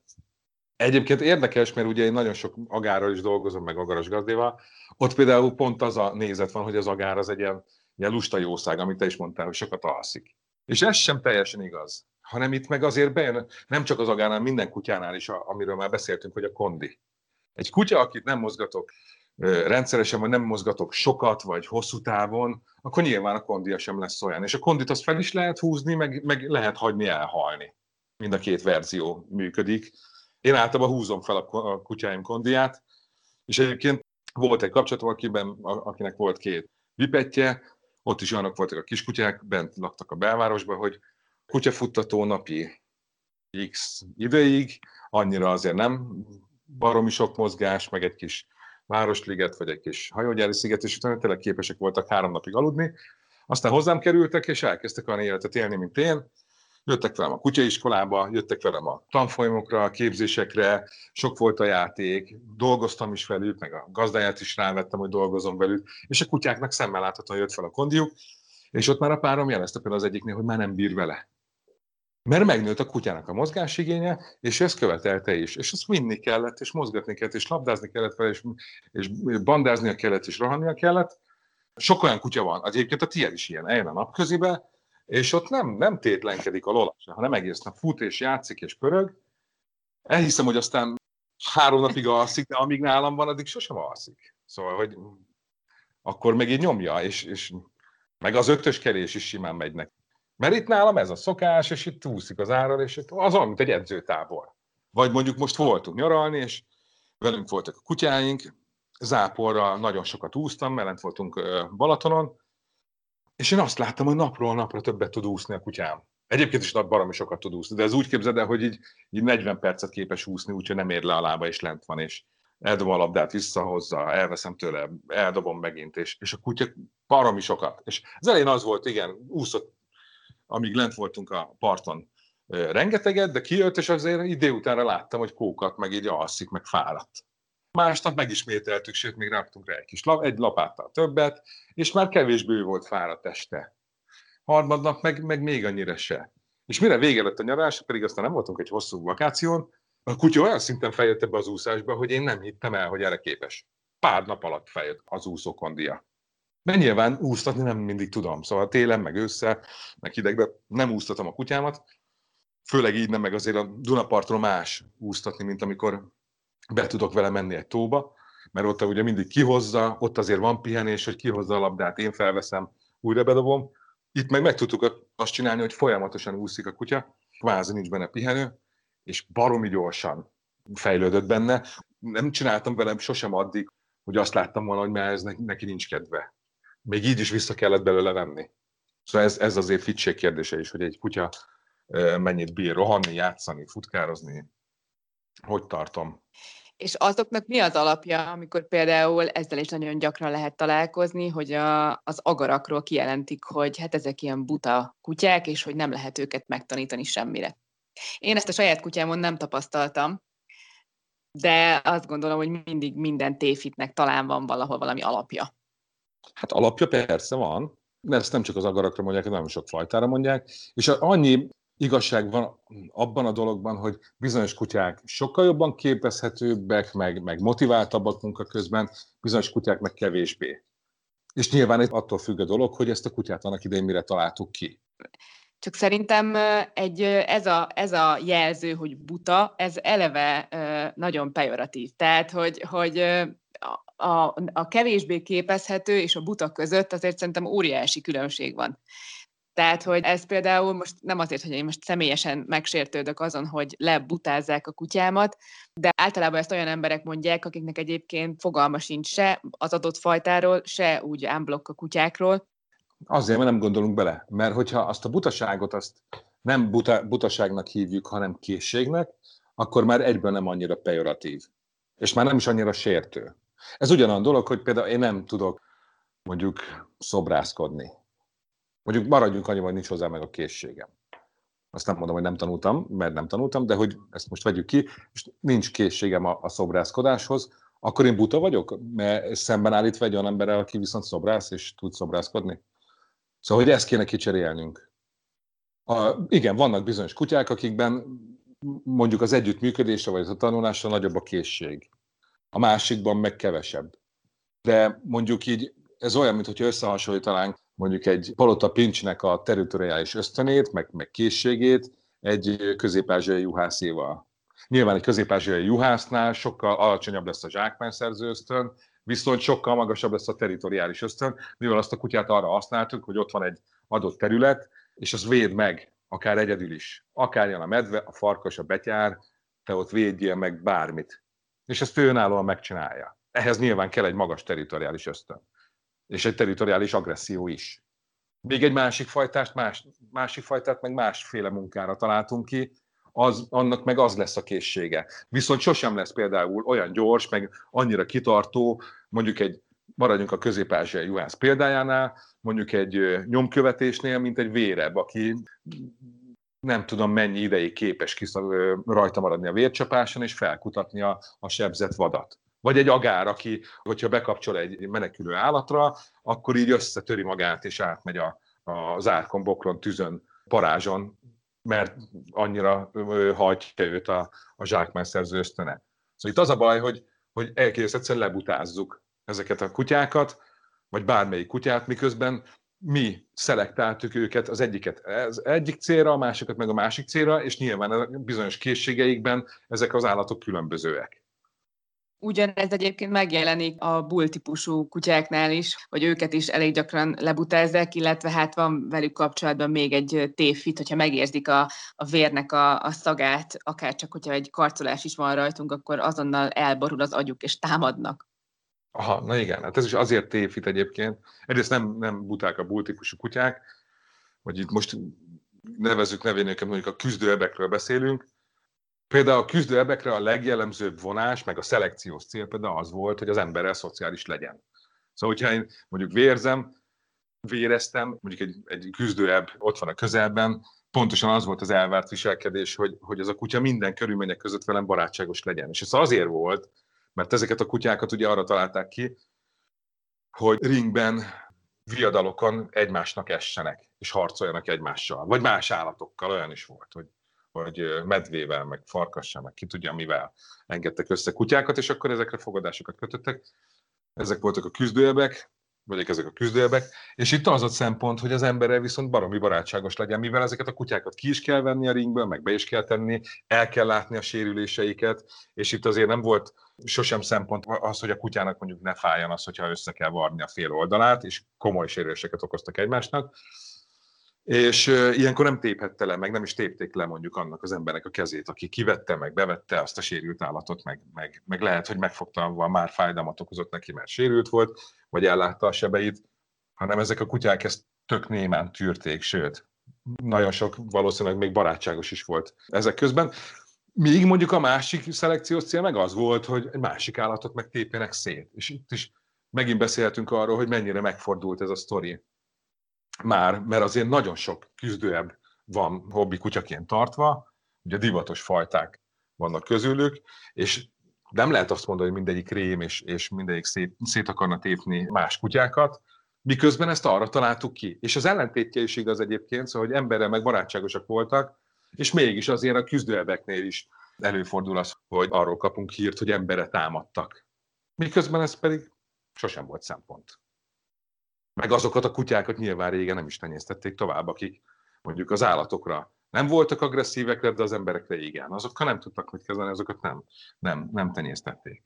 Egyébként érdekes, mert ugye én nagyon sok agárral is dolgozom, meg agaras gazdéval. Ott például pont az a nézet van, hogy az agár az egy ilyen ilyen lusta jószág, amit te is mondtál, hogy sokat alszik. És ez sem teljesen igaz, hanem itt meg azért bejön, nem csak az agánál, minden kutyánál is, amiről már beszéltünk, hogy a kondi. Egy kutya, akit nem mozgatok rendszeresen, vagy nem mozgatok sokat, vagy hosszú távon, akkor nyilván a kondia sem lesz olyan. És a kondit azt fel is lehet húzni, meg, meg lehet hagyni elhalni. Mind a két verzió működik. Én általában húzom fel a kutyáim kondiát, és egyébként volt egy kapcsolatom, akiben, akinek volt két vipetje, ott is olyanok voltak a kiskutyák, bent laktak a belvárosban, hogy kutyafuttató napi x ideig, annyira azért nem baromi sok mozgás, meg egy kis városliget, vagy egy kis hajógyári sziget, és utána tényleg képesek voltak három napig aludni. Aztán hozzám kerültek, és elkezdtek olyan életet élni, mint én. Jöttek velem a kutyaiskolába, jöttek velem a tanfolyamokra, a képzésekre, sok volt a játék, dolgoztam is velük, meg a gazdáját is rávettem, hogy dolgozom velük, és a kutyáknak szemmel láthatóan jött fel a kondiuk, és ott már a párom jelezte például az egyiknél, hogy már nem bír vele. Mert megnőtt a kutyának a mozgásigénye, és ezt követelte is. És azt vinni kellett, és mozgatni kellett, és labdázni kellett vele, és, és bandáznia kellett, és rohannia kellett. Sok olyan kutya van, egyébként a tiéd is ilyen, eljön a napközibe, és ott nem, nem tétlenkedik a lola hanem egész nap fut, és játszik, és pörög. Elhiszem, hogy aztán három napig alszik, de amíg nálam van, addig sosem alszik. Szóval, hogy akkor meg így nyomja, és, és meg az ötös kerés is simán megy neki. Mert itt nálam ez a szokás, és itt úszik az áral, és itt az olyan, mint egy edzőtábor. Vagy mondjuk most voltunk nyaralni, és velünk voltak a kutyáink, záporra nagyon sokat úsztam, mert voltunk Balatonon, és én azt láttam, hogy napról napra többet tud úszni a kutyám. Egyébként is baromi sokat tud úszni, de ez úgy képzeld el, hogy így, így 40 percet képes úszni, úgyhogy nem ér le a lába, és lent van, és eldobom a labdát, visszahozza, elveszem tőle, eldobom megint, és, és a kutya baromi sokat. És az elején az volt, igen, úszott amíg lent voltunk a parton rengeteget, de kijött, és azért idő utánra láttam, hogy kókat, meg így alszik, meg fáradt. Másnap megismételtük, sőt, még raktunk rá egy kis lap, egy lapáttal többet, és már kevésbé volt fáradt este. Harmadnap meg, meg még annyira se. És mire vége lett a nyarás, pedig aztán nem voltunk egy hosszú vakáción, a kutya olyan szinten feljött ebbe az úszásba, hogy én nem hittem el, hogy erre képes. Pár nap alatt feljött az úszókondia. Mert nyilván úsztatni nem mindig tudom. Szóval télen, meg ősszel, meg hidegben nem úsztatom a kutyámat. Főleg így nem, meg azért a Dunapartról más úsztatni, mint amikor be tudok vele menni egy tóba, mert ott ugye mindig kihozza, ott azért van pihenés, hogy kihozza a labdát, én felveszem, újra bedobom. Itt meg meg tudtuk azt csinálni, hogy folyamatosan úszik a kutya, kvázi nincs benne pihenő, és baromi gyorsan fejlődött benne. Nem csináltam velem sosem addig, hogy azt láttam volna, hogy már ez neki nincs kedve még így is vissza kellett belőle venni. Szóval ez, ez azért fitség kérdése is, hogy egy kutya mennyit bír rohanni, játszani, futkározni, hogy tartom. És azoknak mi az alapja, amikor például ezzel is nagyon gyakran lehet találkozni, hogy a, az agarakról kijelentik, hogy hát ezek ilyen buta kutyák, és hogy nem lehet őket megtanítani semmire. Én ezt a saját kutyámon nem tapasztaltam, de azt gondolom, hogy mindig minden tévhitnek talán van valahol valami alapja. Hát alapja persze van, de ezt nem csak az agarakra mondják, hanem sok fajtára mondják, és annyi igazság van abban a dologban, hogy bizonyos kutyák sokkal jobban képezhetőbbek, meg, meg motiváltabbak munka közben, bizonyos kutyák meg kevésbé. És nyilván attól függ a dolog, hogy ezt a kutyát annak idején mire találtuk ki. Csak szerintem egy, ez, a, ez a jelző, hogy buta, ez eleve nagyon pejoratív. Tehát, hogy, hogy a, a kevésbé képezhető és a buta között azért szerintem óriási különbség van. Tehát, hogy ez például most nem azért, hogy én most személyesen megsértődök azon, hogy lebutázzák a kutyámat, de általában ezt olyan emberek mondják, akiknek egyébként fogalma sincs se az adott fajtáról, se úgy ámblokk a kutyákról. Azért, mert nem gondolunk bele. Mert hogyha azt a butaságot azt nem buta, butaságnak hívjuk, hanem készségnek, akkor már egyből nem annyira pejoratív. És már nem is annyira sértő. Ez ugyanolyan dolog, hogy például én nem tudok mondjuk szobrászkodni. Mondjuk maradjunk annyi, hogy nincs hozzá meg a készségem. Azt nem mondom, hogy nem tanultam, mert nem tanultam, de hogy ezt most vegyük ki, és nincs készségem a, a szobrászkodáshoz, akkor én buta vagyok, mert szemben állítva egy olyan emberrel, aki viszont szobrász, és tud szobrászkodni. Szóval, hogy ezt kéne kicserélnünk. A, igen, vannak bizonyos kutyák, akikben mondjuk az együttműködésre vagy a tanulásra nagyobb a készség a másikban meg kevesebb. De mondjuk így ez olyan, mintha összehasonlítanánk mondjuk egy Palota Pincsnek a territoriális ösztönét, meg, meg készségét egy közép-ázsiai juhászéval. Nyilván egy közép-ázsiai juhásznál sokkal alacsonyabb lesz a zsákmányszerző ösztön, viszont sokkal magasabb lesz a territoriális ösztön, mivel azt a kutyát arra használtuk, hogy ott van egy adott terület, és az véd meg, akár egyedül is. Akár jön a medve, a farkas, a betyár, te ott védjél meg bármit. És ezt ő önállóan megcsinálja. Ehhez nyilván kell egy magas territoriális ösztön. És egy territoriális agresszió is. Még egy másik fajtást, más, másik fajtát meg másféle munkára találtunk ki, az, annak meg az lesz a készsége. Viszont sosem lesz például olyan gyors, meg annyira kitartó, mondjuk egy, maradjunk a közép-ázsiai juhász példájánál, mondjuk egy nyomkövetésnél, mint egy vérebb, aki nem tudom mennyi ideig képes kiszab, rajta maradni a vércsapáson, és felkutatni a, a sebzett vadat. Vagy egy agár, aki, hogyha bekapcsol egy menekülő állatra, akkor így összetöri magát, és átmegy a, a zárkon, boklon, tüzön, parázson, mert annyira hajtja őt a, a zsákmányszerző ösztöne. Szóval itt az a baj, hogy, hogy elkész egyszerűen lebutázzuk ezeket a kutyákat, vagy bármelyik kutyát, miközben mi szelektáltuk őket az egyiket az egyik célra, a másikat meg a másik célra, és nyilván a bizonyos készségeikben ezek az állatok különbözőek. Ugyanez egyébként megjelenik a bull típusú kutyáknál is, hogy őket is elég gyakran lebutázzák, illetve hát van velük kapcsolatban még egy tévfit, hogyha megérzik a, a vérnek a, a szagát, akár csak hogyha egy karcolás is van rajtunk, akkor azonnal elborul az agyuk és támadnak. Aha, na igen, hát ez is azért tévhit egyébként. Egyrészt nem, nem buták a bull típusú kutyák, vagy itt most nevezzük nevénőket, mondjuk a küzdőebekről beszélünk, Például a küzdőebekre a legjellemzőbb vonás, meg a szelekciós cél például az volt, hogy az emberrel szociális legyen. Szóval, hogyha én mondjuk vérzem, véreztem, mondjuk egy, egy küzdőebb ott van a közelben, pontosan az volt az elvárt viselkedés, hogy, hogy ez a kutya minden körülmények között velem barátságos legyen. És ez azért volt, mert ezeket a kutyákat ugye arra találták ki, hogy ringben, viadalokon egymásnak essenek, és harcoljanak egymással. Vagy más állatokkal, olyan is volt, hogy vagy medvével, meg farkassal, meg ki tudja mivel engedtek össze kutyákat, és akkor ezekre fogadásokat kötöttek. Ezek voltak a küzdőjebek, vagy ezek a küzdőjebek, és itt az a szempont, hogy az emberrel viszont baromi barátságos legyen, mivel ezeket a kutyákat ki is kell venni a ringből, meg be is kell tenni, el kell látni a sérüléseiket, és itt azért nem volt sosem szempont az, hogy a kutyának mondjuk ne fájjon az, hogyha össze kell varni a fél oldalát, és komoly sérüléseket okoztak egymásnak, és ilyenkor nem téphette le, meg nem is tépték le mondjuk annak az embernek a kezét, aki kivette, meg bevette azt a sérült állatot, meg, meg, meg lehet, hogy megfogta, már fájdalmat okozott neki, mert sérült volt, vagy ellátta a sebeit, hanem ezek a kutyák ezt tök némán tűrték, sőt, nagyon sok valószínűleg még barátságos is volt ezek közben. Míg mondjuk a másik szelekciós cél meg az volt, hogy egy másik állatot meg tépjenek szét. És itt is megint beszélhetünk arról, hogy mennyire megfordult ez a sztori már, mert azért nagyon sok küzdőebb van hobbi kutyaként tartva, ugye divatos fajták vannak közülük, és nem lehet azt mondani, hogy mindegyik rém, és, és mindegyik szét, szét akarna tépni más kutyákat, miközben ezt arra találtuk ki. És az ellentétje is igaz egyébként, szóval, hogy emberrel meg barátságosak voltak, és mégis azért a küzdőebeknél is előfordul az, hogy arról kapunk hírt, hogy emberre támadtak. Miközben ez pedig sosem volt szempont. Meg azokat a kutyákat nyilván régen nem is tenyésztették tovább, akik mondjuk az állatokra nem voltak agresszívek, de az emberekre igen. Azokkal nem tudtak mit kezdeni, azokat nem, nem, nem tenyésztették.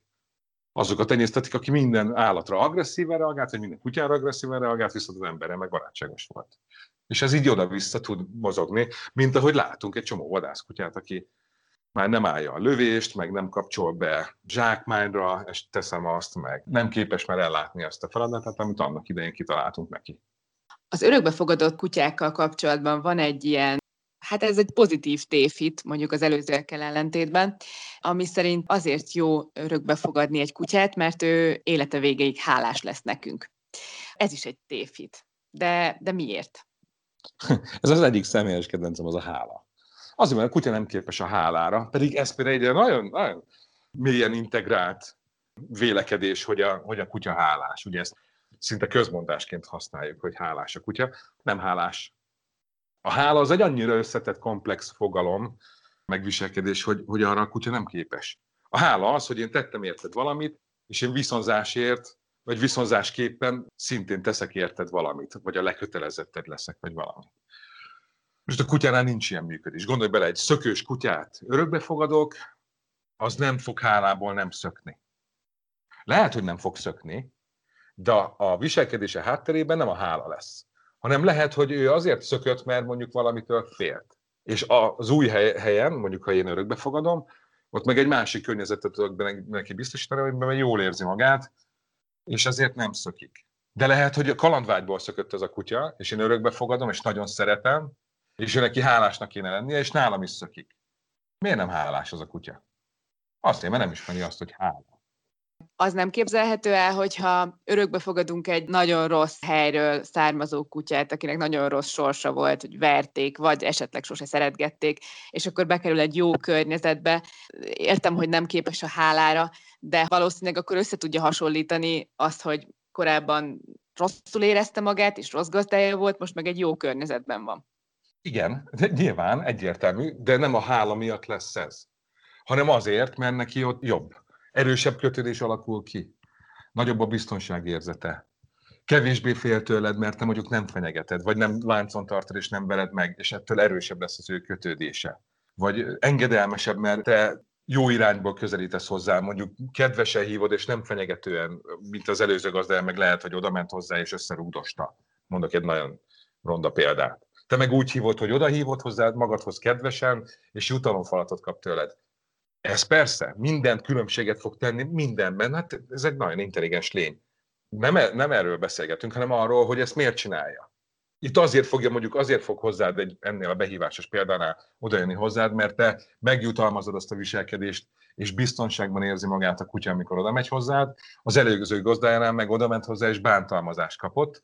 Azokat tenyésztették, aki minden állatra agresszíven reagált, vagy minden kutyára agresszíven reagált, viszont az emberre meg barátságos volt. És ez így oda-vissza tud mozogni, mint ahogy látunk egy csomó vadászkutyát, aki már nem állja a lövést, meg nem kapcsol be zsákmányra, és teszem azt meg. Nem képes már ellátni azt a feladatát, amit annak idején kitaláltunk neki. Az örökbefogadott kutyákkal kapcsolatban van egy ilyen Hát ez egy pozitív tévhit, mondjuk az előzőekkel ellentétben, ami szerint azért jó örökbefogadni egy kutyát, mert ő élete végéig hálás lesz nekünk. Ez is egy tévhit. De, de miért? ez az egyik személyes kedvencem, az a hála. Azért, mert a kutya nem képes a hálára, pedig ez például egy nagyon, nagyon mélyen integrált vélekedés, hogy a, hogy a kutya hálás. Ugye ezt szinte közmondásként használjuk, hogy hálás a kutya. Nem hálás. A hála az egy annyira összetett, komplex fogalom, megviselkedés, hogy, hogy arra a kutya nem képes. A hála az, hogy én tettem érted valamit, és én viszonzásért vagy viszonzásképpen szintén teszek érted valamit, vagy a lekötelezetted leszek, vagy valami. Most a kutyánál nincs ilyen működés. Gondolj bele, egy szökős kutyát örökbe fogadok, az nem fog hálából nem szökni. Lehet, hogy nem fog szökni, de a viselkedése hátterében nem a hála lesz, hanem lehet, hogy ő azért szökött, mert mondjuk valamitől félt. És az új helyen, mondjuk ha én örökbe fogadom, ott meg egy másik környezetet tudok neki biztosítani, amiben jól érzi magát, és azért nem szökik. De lehet, hogy a kalandvágyból szökött ez a kutya, és én örökbe fogadom, és nagyon szeretem, és ő neki hálásnak kéne lennie, és nálam is szökik. Miért nem hálás az a kutya? Azért, mert nem ismeri azt, hogy hála az nem képzelhető el, hogyha örökbe fogadunk egy nagyon rossz helyről származó kutyát, akinek nagyon rossz sorsa volt, hogy verték, vagy esetleg sose szeretgették, és akkor bekerül egy jó környezetbe. Értem, hogy nem képes a hálára, de valószínűleg akkor össze tudja hasonlítani azt, hogy korábban rosszul érezte magát, és rossz gazdája volt, most meg egy jó környezetben van. Igen, de nyilván egyértelmű, de nem a hála miatt lesz ez, hanem azért, mert neki ott jobb erősebb kötődés alakul ki, nagyobb a biztonságérzete, kevésbé fél tőled, mert te mondjuk nem fenyegeted, vagy nem láncon tartod és nem veled meg, és ettől erősebb lesz az ő kötődése. Vagy engedelmesebb, mert te jó irányból közelítesz hozzá, mondjuk kedvesen hívod, és nem fenyegetően, mint az előző gazdája, meg lehet, hogy oda ment hozzá, és összerúdosta. Mondok egy nagyon ronda példát. Te meg úgy hívod, hogy oda hívod hozzád magadhoz kedvesen, és jutalomfalatot kap tőled. Ez persze, mindent különbséget fog tenni, mindenben, hát ez egy nagyon intelligens lény. Nem, e, nem erről beszélgetünk, hanem arról, hogy ezt miért csinálja. Itt azért fogja, mondjuk azért fog hozzád egy, ennél a behívásos példánál odajönni hozzád, mert te megjutalmazod azt a viselkedést, és biztonságban érzi magát a kutya, amikor oda megy hozzád. Az előző gazdájánál meg oda ment hozzá, és bántalmazást kapott.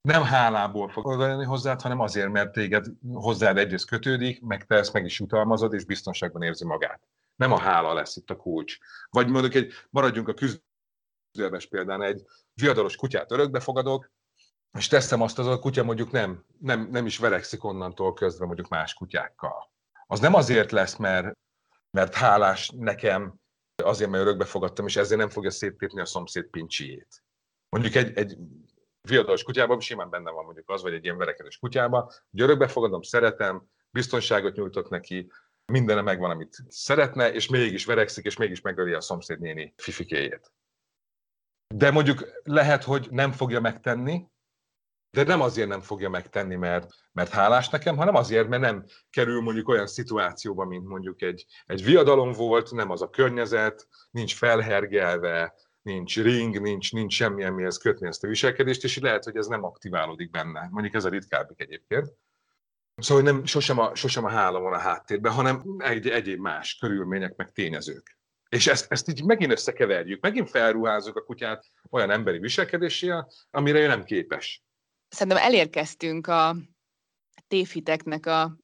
Nem hálából fog odajönni hozzád, hanem azért, mert téged hozzád egyrészt kötődik, meg te ezt meg is jutalmazod, és biztonságban érzi magát. Nem a hála lesz itt a kulcs. Vagy mondjuk egy, maradjunk a küzdelmes példán, egy viadalos kutyát örökbe fogadok, és teszem azt, az a kutya mondjuk nem, nem, nem is verekszik onnantól közben mondjuk más kutyákkal. Az nem azért lesz, mert, mert hálás nekem, azért, mert örökbe fogadtam, és ezért nem fogja széttépni a szomszéd pincsiét. Mondjuk egy, egy viadalos kutyában simán benne van mondjuk az, vagy egy ilyen verekedés kutyában, hogy örökbe fogadom, szeretem, biztonságot nyújtok neki, mindene megvan, amit szeretne, és mégis verekszik, és mégis megöli a szomszéd néni fifikéjét. De mondjuk lehet, hogy nem fogja megtenni, de nem azért nem fogja megtenni, mert, mert hálás nekem, hanem azért, mert nem kerül mondjuk olyan szituációba, mint mondjuk egy, egy viadalom volt, nem az a környezet, nincs felhergelve, nincs ring, nincs, nincs semmi, amihez kötni ezt a viselkedést, és lehet, hogy ez nem aktiválódik benne. Mondjuk ez a ritkábbik egyébként. Szóval nem, sosem, a, sosem a hála van a háttérben, hanem egy, egyéb más körülmények, meg tényezők. És ezt, ezt így megint összekeverjük, megint felruházunk a kutyát olyan emberi viselkedésével, amire ő nem képes. Szerintem elérkeztünk a tévhiteknek a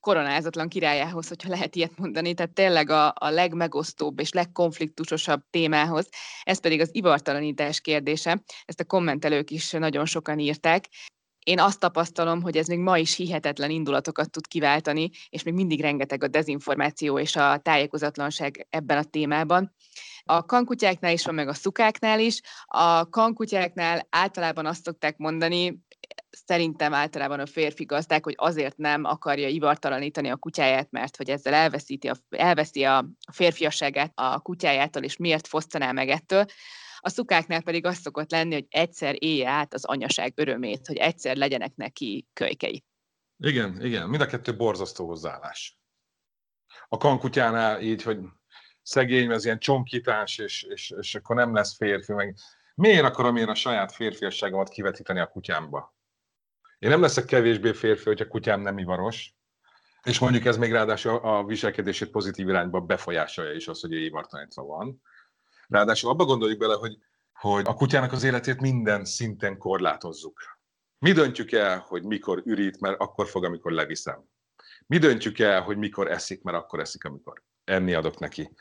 koronázatlan királyához, hogyha lehet ilyet mondani, tehát tényleg a, a legmegosztóbb és legkonfliktusosabb témához, ez pedig az ivartalanítás kérdése. Ezt a kommentelők is nagyon sokan írták, én azt tapasztalom, hogy ez még ma is hihetetlen indulatokat tud kiváltani, és még mindig rengeteg a dezinformáció és a tájékozatlanság ebben a témában. A kankutyáknál is van, meg a szukáknál is. A kankutyáknál általában azt szokták mondani, szerintem általában a férfi gazdák, hogy azért nem akarja ivartalanítani a kutyáját, mert hogy ezzel elveszíti a, elveszi a férfiasságát a kutyájától, és miért fosztaná meg ettől. A szukáknál pedig az szokott lenni, hogy egyszer élje át az anyaság örömét, hogy egyszer legyenek neki kölykei. Igen, igen, mind a kettő borzasztó hozzáállás. A kankutyánál így, hogy szegény, ez ilyen csonkítás, és, és, és akkor nem lesz férfi, meg miért akarom én a saját férfiasságomat kivetíteni a kutyámba? Én nem leszek kevésbé férfi, hogy a kutyám nem ivaros, és mondjuk ez még ráadásul a viselkedését pozitív irányba befolyásolja is az, hogy ő ivartalanítva van. Ráadásul abba gondoljuk bele, hogy, hogy a kutyának az életét minden szinten korlátozzuk. Mi döntjük el, hogy mikor ürít, mert akkor fog, amikor leviszem. Mi döntjük el, hogy mikor eszik, mert akkor eszik, amikor enni adok neki.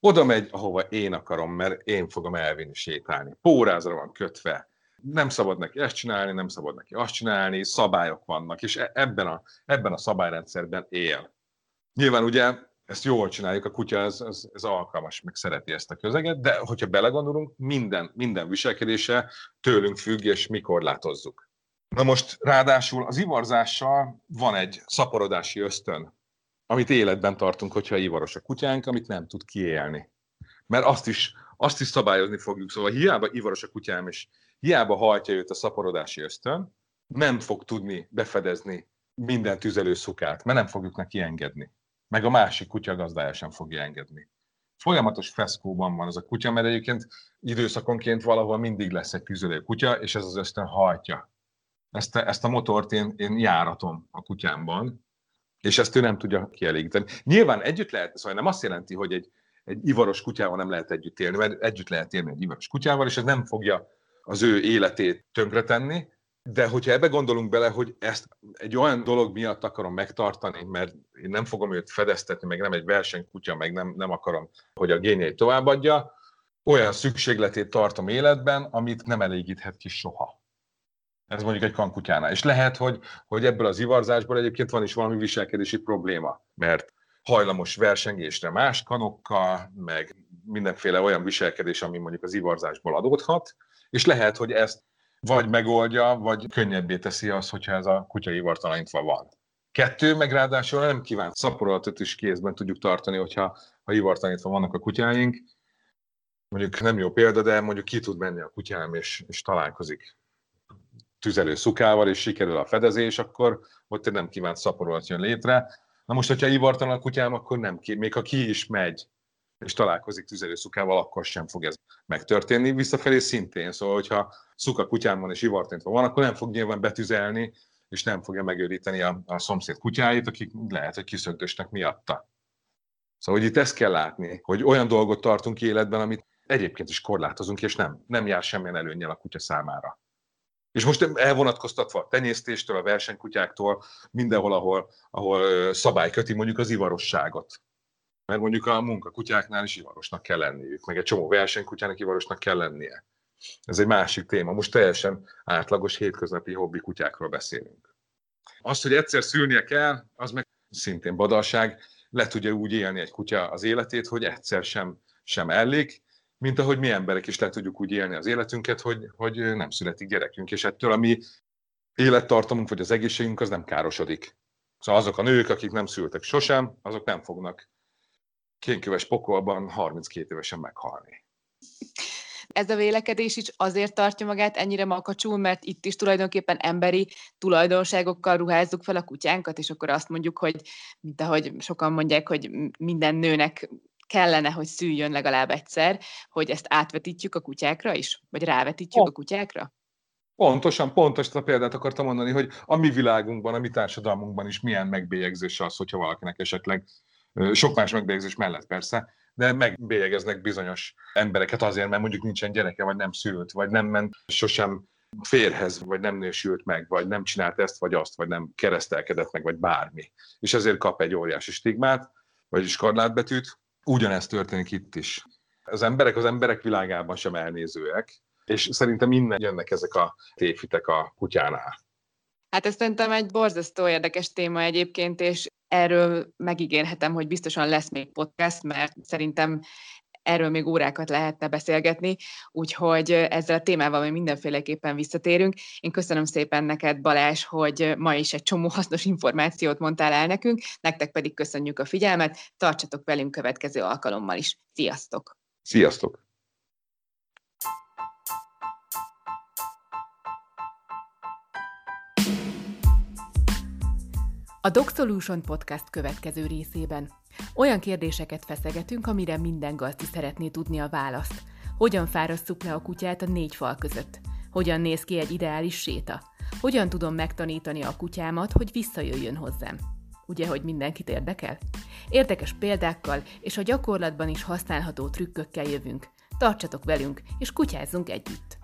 Oda megy, ahova én akarom, mert én fogom elvinni sétálni. Pórázra van kötve. Nem szabad neki ezt csinálni, nem szabad neki azt csinálni, szabályok vannak, és e- ebben a, ebben a szabályrendszerben él. Nyilván ugye ezt jól csináljuk, a kutya ez, ez, ez alkalmas, meg szereti ezt a közeget, de hogyha belegondolunk, minden, minden viselkedése tőlünk függ, és mi korlátozzuk. Na most ráadásul az ivarzással van egy szaporodási ösztön, amit életben tartunk, hogyha ivaros a kutyánk, amit nem tud kiélni. Mert azt is, azt is szabályozni fogjuk. Szóval hiába ivaros a kutyám, és hiába hajtja őt a szaporodási ösztön, nem fog tudni befedezni minden tüzelőszukát, mert nem fogjuk neki engedni. Meg a másik kutya gazdája sem fogja engedni. Folyamatos feszkóban van az a kutya, mert egyébként időszakonként valahol mindig lesz egy tüzelő kutya, és ez az ösztön hajtja. Ezt, ezt a motort én, én járatom a kutyámban, és ezt ő nem tudja kielégíteni. Nyilván együtt lehet, szóval nem azt jelenti, hogy egy, egy ivaros kutyával nem lehet együtt élni, mert együtt lehet élni egy ivaros kutyával, és ez nem fogja az ő életét tönkretenni, de hogyha ebbe gondolunk bele, hogy ezt egy olyan dolog miatt akarom megtartani, mert én nem fogom őt fedeztetni, meg nem egy versenykutya, meg nem, nem akarom, hogy a géniai továbbadja, olyan szükségletét tartom életben, amit nem elégíthet ki soha. Ez mondjuk egy kankutyánál. És lehet, hogy, hogy ebből az ivarzásból egyébként van is valami viselkedési probléma, mert hajlamos versengésre más kanokkal, meg mindenféle olyan viselkedés, ami mondjuk az ivarzásból adódhat, és lehet, hogy ezt vagy megoldja, vagy könnyebbé teszi az, hogyha ez a kutya ivartalanítva van. Kettő, meg ráadásul nem kívánt szaporolatot is kézben tudjuk tartani, hogyha ha ivartalanítva vannak a kutyáink. Mondjuk nem jó példa, de mondjuk ki tud menni a kutyám, és, és találkozik tüzelő szukával, és sikerül a fedezés, akkor ott egy nem kívánt szaporolat jön létre. Na most, hogyha ivartalan a kutyám, akkor nem ki, még ha ki is megy, és találkozik tüzelőszukával, akkor sem fog ez megtörténni. Visszafelé szintén, szóval, hogyha szuka kutyám van és ivartintva van, akkor nem fog nyilván betüzelni, és nem fogja megőríteni a, a szomszéd kutyáit, akik lehet, hogy kiszögdösnek miatta. Szóval, hogy itt ezt kell látni, hogy olyan dolgot tartunk életben, amit egyébként is korlátozunk, és nem, nem jár semmilyen előnyel a kutya számára. És most elvonatkoztatva a tenyésztéstől, a versenykutyáktól, mindenhol, ahol, ahol szabály köti mondjuk az ivarosságot. Mert mondjuk a munkakutyáknál is ivarosnak kell lenniük, meg egy csomó versenykutyának ivarosnak kell lennie. Ez egy másik téma. Most teljesen átlagos hétköznapi hobbi kutyákról beszélünk. Az, hogy egyszer szülnie kell, az meg szintén badalság. Le tudja úgy élni egy kutya az életét, hogy egyszer sem, sem ellik, mint ahogy mi emberek is le tudjuk úgy élni az életünket, hogy, hogy nem születik gyerekünk, és ettől a mi élettartamunk vagy az egészségünk az nem károsodik. Szóval azok a nők, akik nem szültek sosem, azok nem fognak kénköves pokolban 32 évesen meghalni. Ez a vélekedés is azért tartja magát ennyire makacsul, mert itt is tulajdonképpen emberi tulajdonságokkal ruházzuk fel a kutyánkat, és akkor azt mondjuk, hogy mint ahogy sokan mondják, hogy minden nőnek kellene, hogy szüljön legalább egyszer, hogy ezt átvetítjük a kutyákra is? Vagy rávetítjük a kutyákra? Pontosan, pontos a példát akartam mondani, hogy a mi világunkban, a mi társadalmunkban is milyen megbélyegzés az, hogyha valakinek esetleg sok más megbélyegzés mellett persze, de megbélyegeznek bizonyos embereket azért, mert mondjuk nincsen gyereke, vagy nem szült, vagy nem ment sosem férhez, vagy nem nősült meg, vagy nem csinált ezt, vagy azt, vagy nem keresztelkedett meg, vagy bármi. És ezért kap egy óriási stigmát, vagyis korlátbetűt, Ugyanezt történik itt is. Az emberek az emberek világában sem elnézőek, és szerintem innen jönnek ezek a tévhitek a kutyánál. Hát ez szerintem egy borzasztó érdekes téma egyébként, és erről megígérhetem, hogy biztosan lesz még podcast, mert szerintem erről még órákat lehetne beszélgetni, úgyhogy ezzel a témával még mindenféleképpen visszatérünk. Én köszönöm szépen neked, Balázs, hogy ma is egy csomó hasznos információt mondtál el nekünk, nektek pedig köszönjük a figyelmet, tartsatok velünk következő alkalommal is. Sziasztok! Sziasztok! A Dog Solution Podcast következő részében olyan kérdéseket feszegetünk, amire minden gazdi szeretné tudni a választ. Hogyan fárasztjuk le a kutyát a négy fal között? Hogyan néz ki egy ideális séta? Hogyan tudom megtanítani a kutyámat, hogy visszajöjjön hozzám? Ugye, hogy mindenkit érdekel? Érdekes példákkal és a gyakorlatban is használható trükkökkel jövünk. Tartsatok velünk, és kutyázzunk együtt!